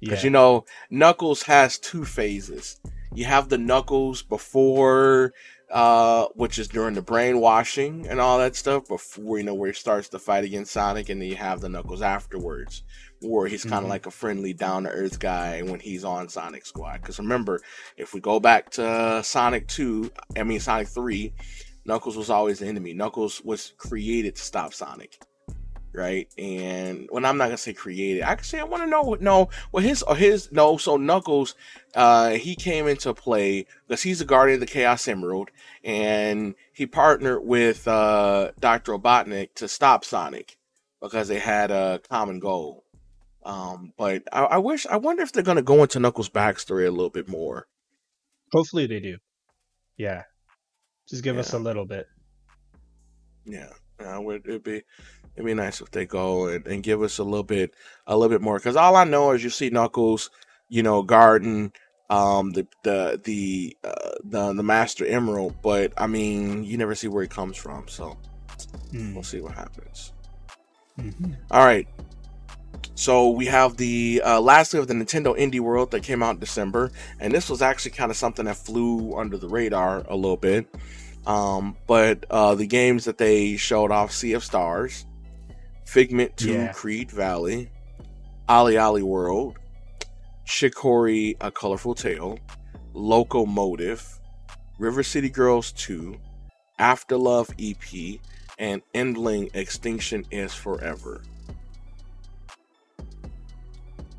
Yeah. Because you know, Knuckles has two phases. You have the Knuckles before, uh, which is during the brainwashing and all that stuff. Before you know where he starts to fight against Sonic, and then you have the Knuckles afterwards, where he's kind of Mhm. like a friendly, down to earth guy when he's on Sonic Squad. Because remember, if we go back to Sonic Two, I mean Sonic Three, Knuckles was always the enemy. Knuckles was created to stop Sonic right? And when I'm not gonna say created, I can say I want to know what no, well his or his no. So Knuckles, uh, he came into play because he's a guardian of the Chaos Emerald, and he partnered with uh, Doctor Robotnik to stop Sonic because they had a common goal. Um, but I, I wish, I wonder if they're gonna go into Knuckles' backstory a little bit more. Hopefully they do. Yeah. Just give us a little bit. Yeah, yeah, it would it'd be it'd be nice if they go and, and give us a little bit a little bit more because all I know is you see Knuckles, you know, guarding um the the the uh, the the Master Emerald, but I mean you never see where he comes from, so Mm. we'll see what happens. Mhm. All right. So we have the uh, lastly of the Nintendo Indie World that came out in December, and this was actually kind of something that flew under the radar a little bit. Um, but uh, the games that they showed off: Sea of Stars, Figment Two, Yeah. Creed Valley, Ali Ali World, Chicory: A Colorful Tale, Locomotive, River City Girls Two, Afterlove EP, and Endling Extinction is Forever.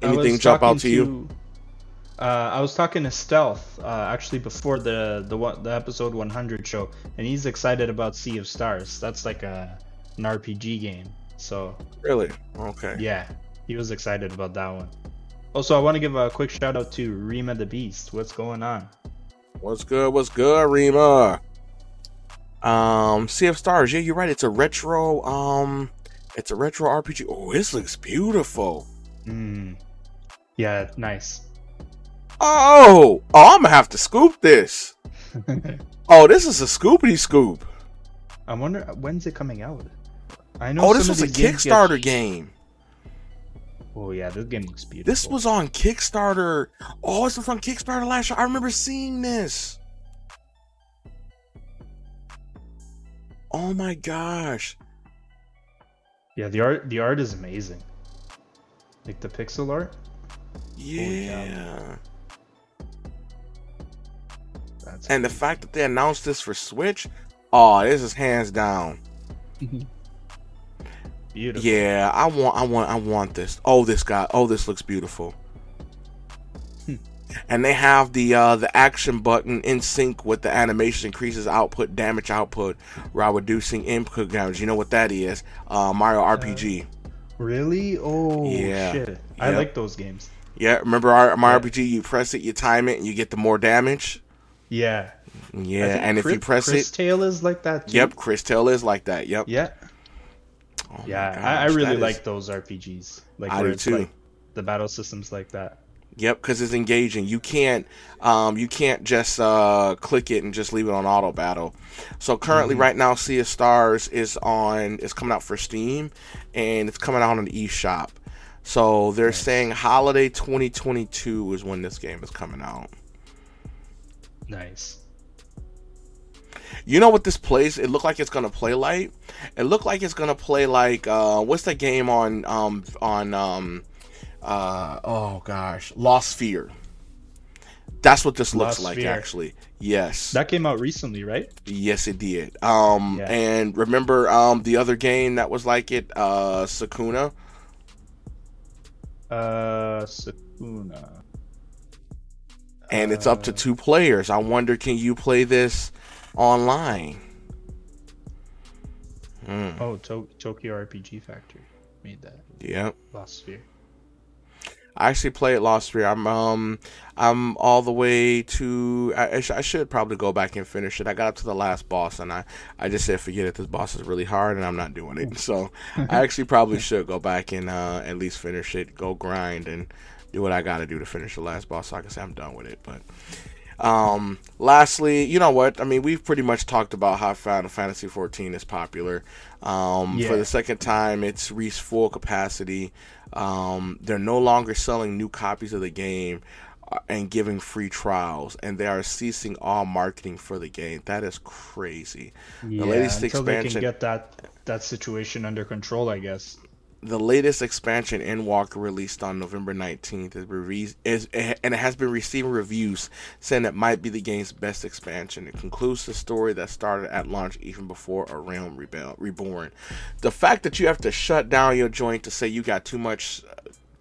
Anything jump out talking to you? Uh, I was talking to Stealth uh, actually before the the the episode 100 show, and he's excited about Sea of Stars. That's like a an RPG game. So Really? Okay. yeah, he was excited about that one. Also, I want to give a quick shout out to Rima the Beast. What's going on? What's good? What's good, Rima? Um, Sea of Stars. Yeah, you're right. It's a retro. Um, it's a retro RPG. Oh, this looks beautiful. Mm. Yeah, nice. Oh, oh, I'm gonna have to scoop this. Oh, this is a scoopity scoop. I wonder when's it coming out. I know. Oh, this was a games get- Kickstarter game. Oh yeah, this game looks beautiful. This was on Kickstarter. Oh, this was on Kickstarter last year. I remember seeing this. Oh my gosh. Yeah, the art the art is amazing. Like the pixel art. Yeah. That's And the fact that they announced this for Switch, Oh, this is hands down. Beautiful. Yeah, I want, I want, I want this. Oh, this guy. Oh, this looks beautiful. And they have the uh, the action button in sync with the animation increases output damage output while reducing input damage. You know what that is? Uh, Mario RPG. Really? Oh, Yeah. shit. I like those games. Yeah, remember our Mario Yeah. RPG? You press it, you time it, and you get the more damage. Yeah. Yeah, and if you press it, Chris it, Tail is like that too. yep, Cris Tales is like that. Yep. Yeah. Oh my Yeah. I, I really that is- like those RPGs. Like I do too. like the battle systems like that. Yep, because it's engaging. You can't, um, you can't just uh, click it and just leave it on auto battle. So currently, Mhm. right now, Sea of Stars is on. It's coming out for Steam, and it's coming out on the eShop. So they're Nice. saying holiday 2022 is when this game is coming out. Nice. You know what this plays? It looked like it's gonna play like. It looked like it's gonna play like uh, what's the game on um on um uh oh gosh Lost Sphear. That's what this looks Lost like Sphere. actually. Yes. That came out recently, right? yes it did. Um Yeah. and remember um the other game that was like it uh Sakuna? Uh, Sakuna. And it's up to two players. I wonder can you play this online? Hmm. Oh, to- Tokyo RPG Factory made that. Yep. Lost Sphear. I actually play played Lost Sphear. I'm um I'm all the way to I, I, sh- I should probably go back and finish it. I got up to the last boss and I I just said forget it. This boss is really hard and I'm not doing it. So I actually probably should go back and uh, at least finish it. Go grind and do what I got to do to finish the last boss. So I can say I'm done with it. But um, lastly, you know what? I mean, we've pretty much talked about how Final Fantasy 14 is popular. Um, Yeah. For the second time, it's reached full capacity. Um, they're no longer selling new copies of the game uh, and giving free trials, and they are ceasing all marketing for the game. That is crazy. Yeah, latest until they can get that that situation under control, I guess. The latest expansion, Endwalker, released on November 19th, is, re- is and it has been receiving reviews saying it might be the game's best expansion. It concludes the story that started at launch even before A Realm Rebel- Reborn. The fact that you have to shut down your joint to say you got too much,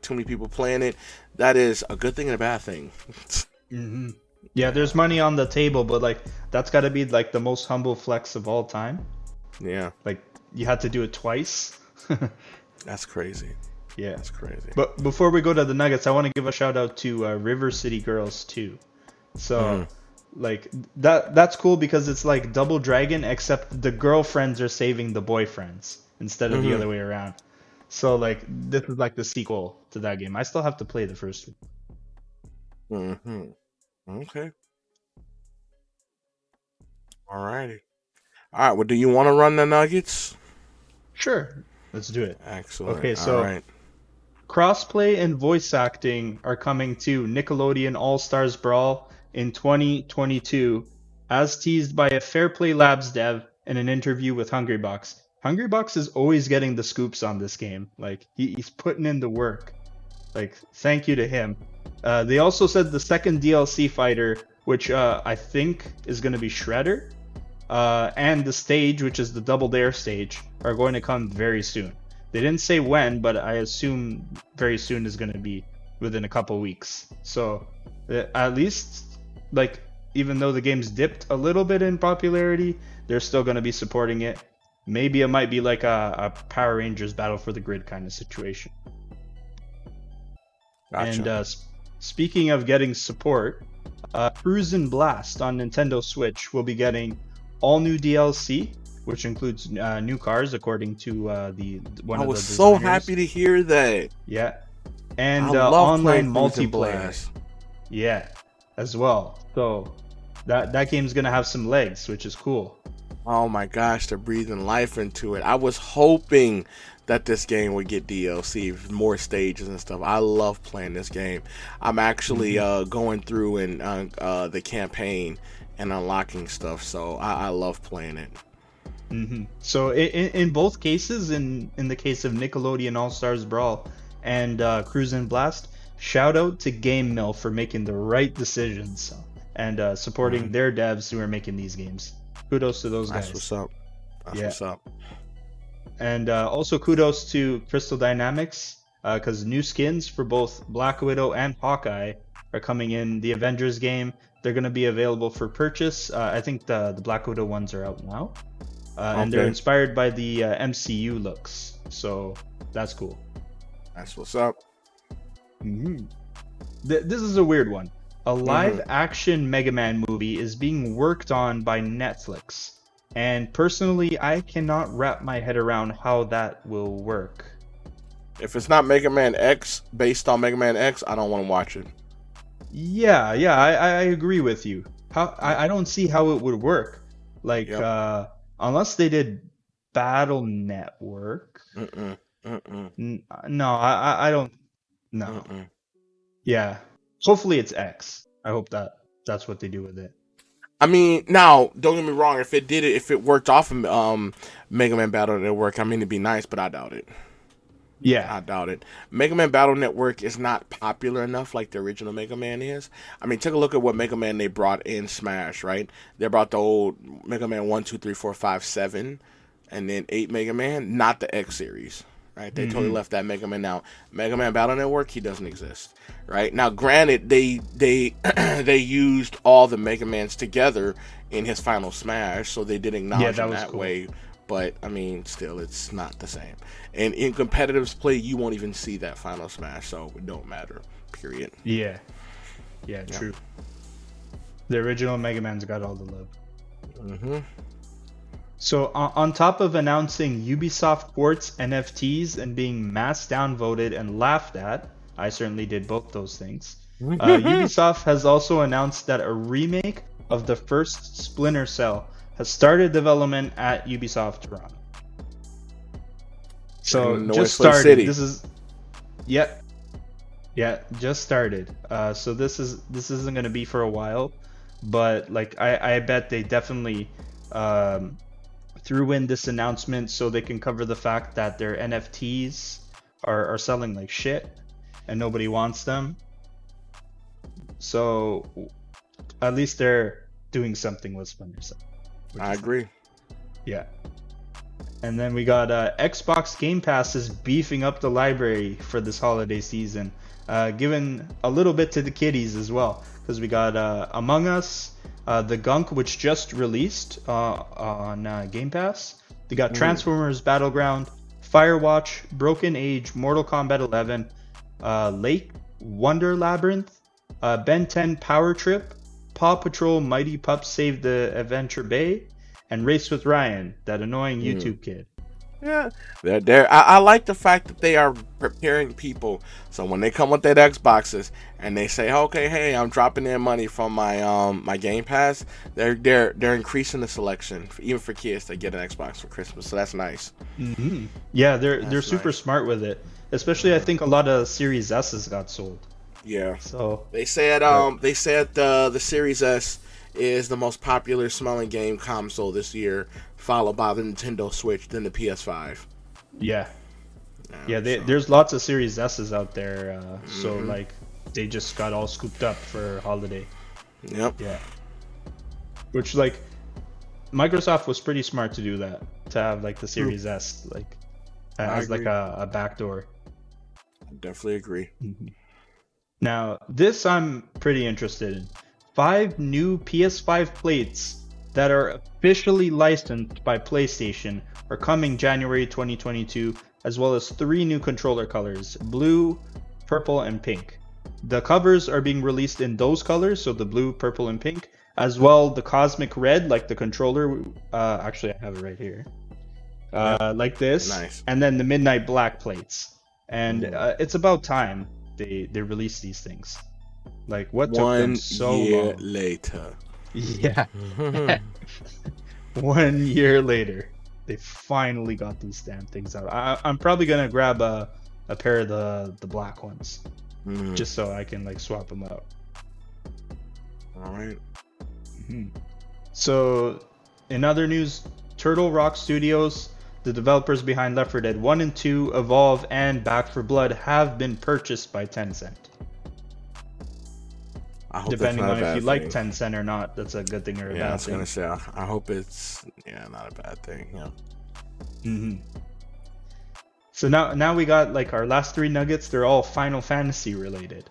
too many people playing it, that is a good thing and a bad thing. hmm Yeah, there's money on the table, but like that's got to be like the most humble flex of all time. yeah, Like you had to do it twice. that's crazy. yeah. That's crazy. But before we go to the Nuggets, I want to give a shout out to uh, River City Girls too. So, Mhm. like that that's cool because it's like Double Dragon, except the girlfriends are saving the boyfriends instead of Mhm. the other way around. So like this is like the sequel to that game. I still have to play the first one. hmm Okay. All righty. All right. Well, do you want to run the Nuggets? Sure, let's do it. Excellent. Okay, so- All right. Crossplay and voice acting are coming to Nickelodeon All Stars Brawl in 2022, as teased by a Fair Play Labs dev in an interview with Hungrybox. Hungrybox is always getting the scoops on this game. Like he, he's putting in the work. Like thank you to him. Uh, they also said the second DLC fighter, which uh, I think is going to be Shredder, uh, and the stage, which is the Double Dare stage, are going to come very soon. They didn't say when, but I assume very soon is going to be within a couple weeks. So uh, at least, like, even though the game's dipped a little bit in popularity, they're still going to be supporting it. Maybe it might be like a, a Power Rangers Battle for the Grid kind of situation. Gotcha. And uh, speaking of getting support, uh, Cruisin' Blast on Nintendo Switch will be getting all new DLC, which includes uh, new cars according to uh, the one I was so happy to hear that. Yeah, and uh, online multiplayer. Yeah, as well. So that that game's gonna have some legs, which is cool. Oh my gosh, they're breathing life into it. I was hoping that this game would get DLC, more stages and stuff. I love playing this game. I'm actually Mm-hmm. uh, going through and uh, uh, the campaign and unlocking stuff, so I, I love playing it. hmm So in, in both cases, in in the case of Nickelodeon All Stars Brawl and uh, Cruisin' Blast, shout out to GameMill for making the right decisions and uh, supporting Mhm. their devs who are making these games. kudos to those That's guys. what's up. That's Yeah. what's up. And uh, also kudos to Crystal Dynamics because new skins for both Black Widow and Hawkeye are coming in the Avengers game. They're going to be available for purchase. Uh, I think the the Black Widow ones are out now, uh, and they're inspired by the uh, MCU looks. So that's cool. That's what's up. Mm-hmm. Th- this is a weird one. A live action Mega Man movie is being worked on by Netflix. And personally, I cannot wrap my head around how that will work. If it's not Mega Man X based on Mega Man X, I don't want to watch it. Yeah, yeah, I, I agree with you. How I, I don't see how it would work. Like Yep. uh unless they did Battle Network. Mm-mm. Mm-mm. N- no, I I- don't no. Mm-mm. Yeah. Hopefully it's X. I hope that that's what they do with it. I mean, now don't get me wrong. If it did it, if it worked off of um, Mega Man Battle Network, I mean it'd be nice, but I doubt it. Yeah. I doubt it. Mega Man Battle Network is not popular enough like the original Mega Man is. I mean, take a look at what Mega Man they brought in Smash, right? They brought the old Mega Man 1, 2, 3, 4, 5, 7, and then 8 Mega Man, not the X series, right? They totally mm-hmm. left that Mega Man out. Mega Man Battle Network, he doesn't exist, right? Now, granted, they they they used all the Mega Mans together in his final Smash, so they did acknowledge that him that cool. way but I mean, still, it's not the same. And in competitive play, you won't even see that final smash, so it don't matter. Period. Yeah. Yeah, Yeah. true. The original Mega Man's got all the love. Mm-hmm. So on, on top of announcing Ubisoft Quartz NFTs and being mass downvoted and laughed at, I certainly did both those things. Uh, Ubisoft has also announced that a remake of the first Splinter Cell has started development at Ubisoft Toronto. So just started. City. This is, yep, yeah, just started. Uh, so this is this isn't gonna be for a while, but like I I bet they definitely um, threw in this announcement so they can cover the fact that their NFTs are, are selling like shit and nobody wants them. So at least they're doing something with Splinter Cell. I agree. yeah. And then we got uh, Xbox Game Pass is beefing up the library for this holiday season, uh, giving a little bit to the kiddies as well. Because we got uh, Among Us, uh, The Gunk, which just released uh, on uh, Game Pass. They got Transformers Battleground, Firewatch, Broken Age, Mortal Kombat 11, uh, Lake Wonder Labyrinth, uh, Ben 10 Power Trip, Paw Patrol Mighty Pups Save the Adventure Bay, and Race with Ryan, that annoying YouTube kid. Yeah, they're there. I, I like the fact that they are preparing people. So when they come with their Xboxes and they say, "Okay, hey, I'm dropping in money from my um my Game Pass," they're they're they're increasing the selection even for kids to get an Xbox for Christmas. So that's nice. Mm-hmm. Yeah, they're they're super nice. smart with it. Especially, I think a lot of Series S's got sold. Yeah. So They said um they said the the Series S is the most popular smelling game console this year, followed by the Nintendo Switch, then the PS5. yeah, yeah. They, so- There's lots of Series S's out there. Uh, So Mhm. like, they just got all scooped up for holiday. Yep. Yeah. Which like, Microsoft was pretty smart to do that to have like the Series S like as like a, a backdoor. I definitely agree. Now, this I'm pretty interested in. Five new PS5 plates that are officially licensed by PlayStation are coming January 2022, as well as three new controller colors blue, purple, and pink. The covers are being released in those colors, so the blue, purple, and pink, as well the cosmic red, like the controller. Uh, actually, I have it right here. Uh, like this, Nice. and then the midnight black plates. And uh, it's about time they they release these things. Like what took them so year long? later. Yeah, one year later, they finally got these damn things out. I, I'm probably gonna grab a a pair of the the black ones Mhm. just so I can like swap them out. All right. So, in other news, Turtle Rock Studios, the developers behind Left 4 Dead 1 and 2, Evolve, and Back 4 Blood, have been purchased by Tencent. I hope Depending on if you like thing. Tencent or not, that's a good thing or a bad thing. Yeah, I was thing. gonna say. I, hope it's yeah, not a bad thing. Yeah. hmm So now, now we got like our last three nuggets. They're all Final Fantasy related.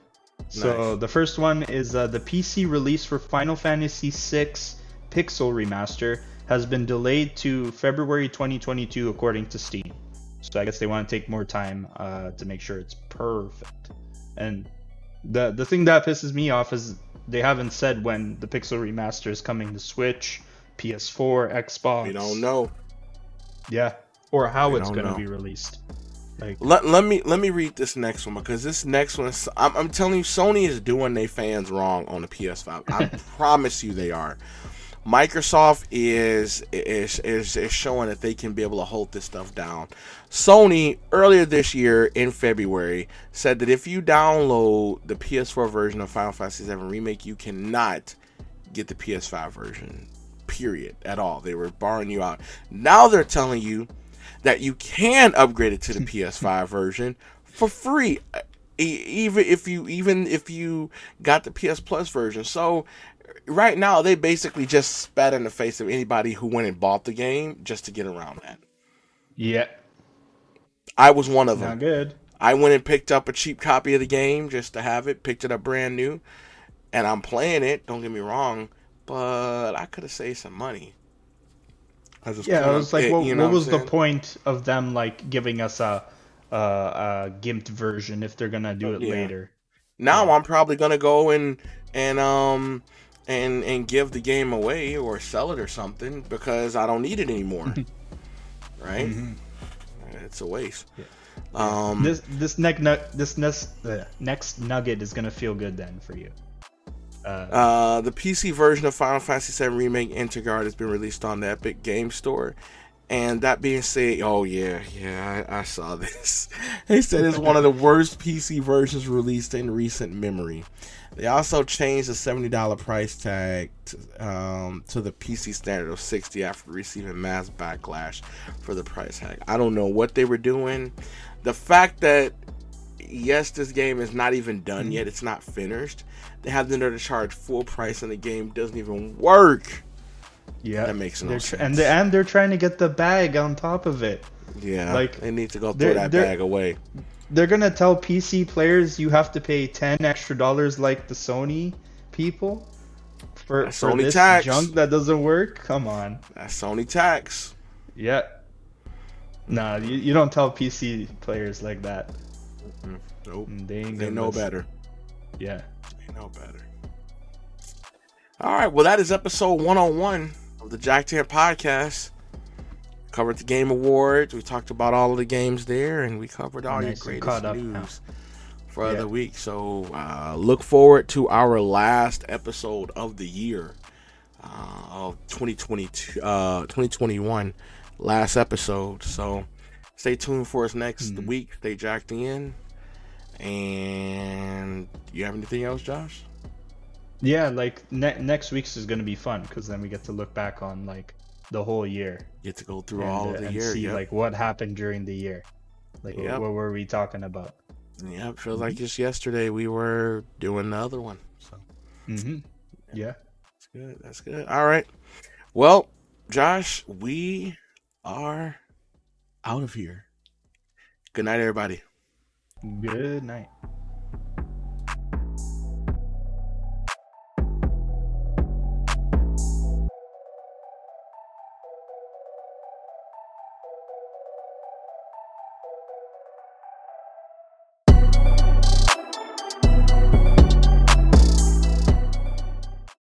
So the first one is uh, the PC release for Final Fantasy VI Pixel Remaster has been delayed to February 2022, according to Steam. So I guess they want to take more time uh, to make sure it's perfect. And the the thing that pisses me off is they haven't said when the Pixel Remaster is coming to Switch, PS4, Xbox. We don't know. Yeah, or how We it's going to be released. Like, Let, let me let me read this next one because this next one is, I'm, I'm telling you Sony is doing their fans wrong on the PS5. I promise you they are. Microsoft is, is is is showing that they can be able to hold this stuff down. Sony earlier this year in February said that if you download the PS4 version of Final Fantasy VII Remake, you cannot get the PS5 version. Period. At all. They were barring you out. Now they're telling you that you can upgrade it to the PS5 version for free, even if you even if you got the PS Plus version. So right now they basically just spat in the face of anybody who went and bought the game just to get around that. yeah, I was one of not them. good. I went and picked up a cheap copy of the game just to have it, picked it up brand new, and I'm playing it. Don't get me wrong, but I could have saved some money. I just Yeah, I was like, it- what, you know what was the point of them like giving us a a, a gimped version if they're gonna do it yeah. later? Now Yeah. I'm probably gonna go and and um and and give the game away or sell it or something because I don't need it anymore. right? It's a waste. Yeah. Um, This this next nu- this next the next nugget is gonna feel good then for you. Uh, uh, the PC version of Final Fantasy VII Remake Intergrade has been released on the Epic Game Store. And that being said, oh yeah, yeah, I, I saw this. they said it's one of the worst PC versions released in recent memory. They also changed the seventy dollar price tag to, um, to the PC standard of sixty after receiving mass backlash for the price tag. I don't know what they were doing. The fact that yes, this game is not even done yet; it's not finished. They have the nerve to charge full price, and the game doesn't even work. Yeah, that makes no they're sense. and they, and they're trying to get the bag on top of it. Yeah, Like, they need to go throw that bag away. They're gonna tell PC players you have to pay ten extra dollars like the Sony people for, That's for Sony this tax. junk that doesn't work. Come on. That's Sony tax. Yeah. Nah, you, you don't tell PC players like that. Nope, Mm, They ain't they know better. Yeah. They know better. All right, well, that is episode 101 of the Jacked In podcast. Covered the Game Awards. We talked about all of the games there, and we covered all Nice your greatest news now. for Yeah. the week. So uh, look forward to our last episode of the year uh, of 2022, uh, 2021, last episode. So stay tuned for us next Mhm. week. Stay jacked in. And you have anything else, Josh? Yeah, like ne- next week's is gonna be fun because then we get to look back on like the whole year Get to go through and, all uh, of the and year. see Yep. like what happened during the year. Like Yep. what were we talking about? Yep, feels like just yesterday we were doing the other one. So Mm-hmm. Yeah. that's good. That's good. All right. Well, Josh, we are out of here. Good night, everybody. Good night.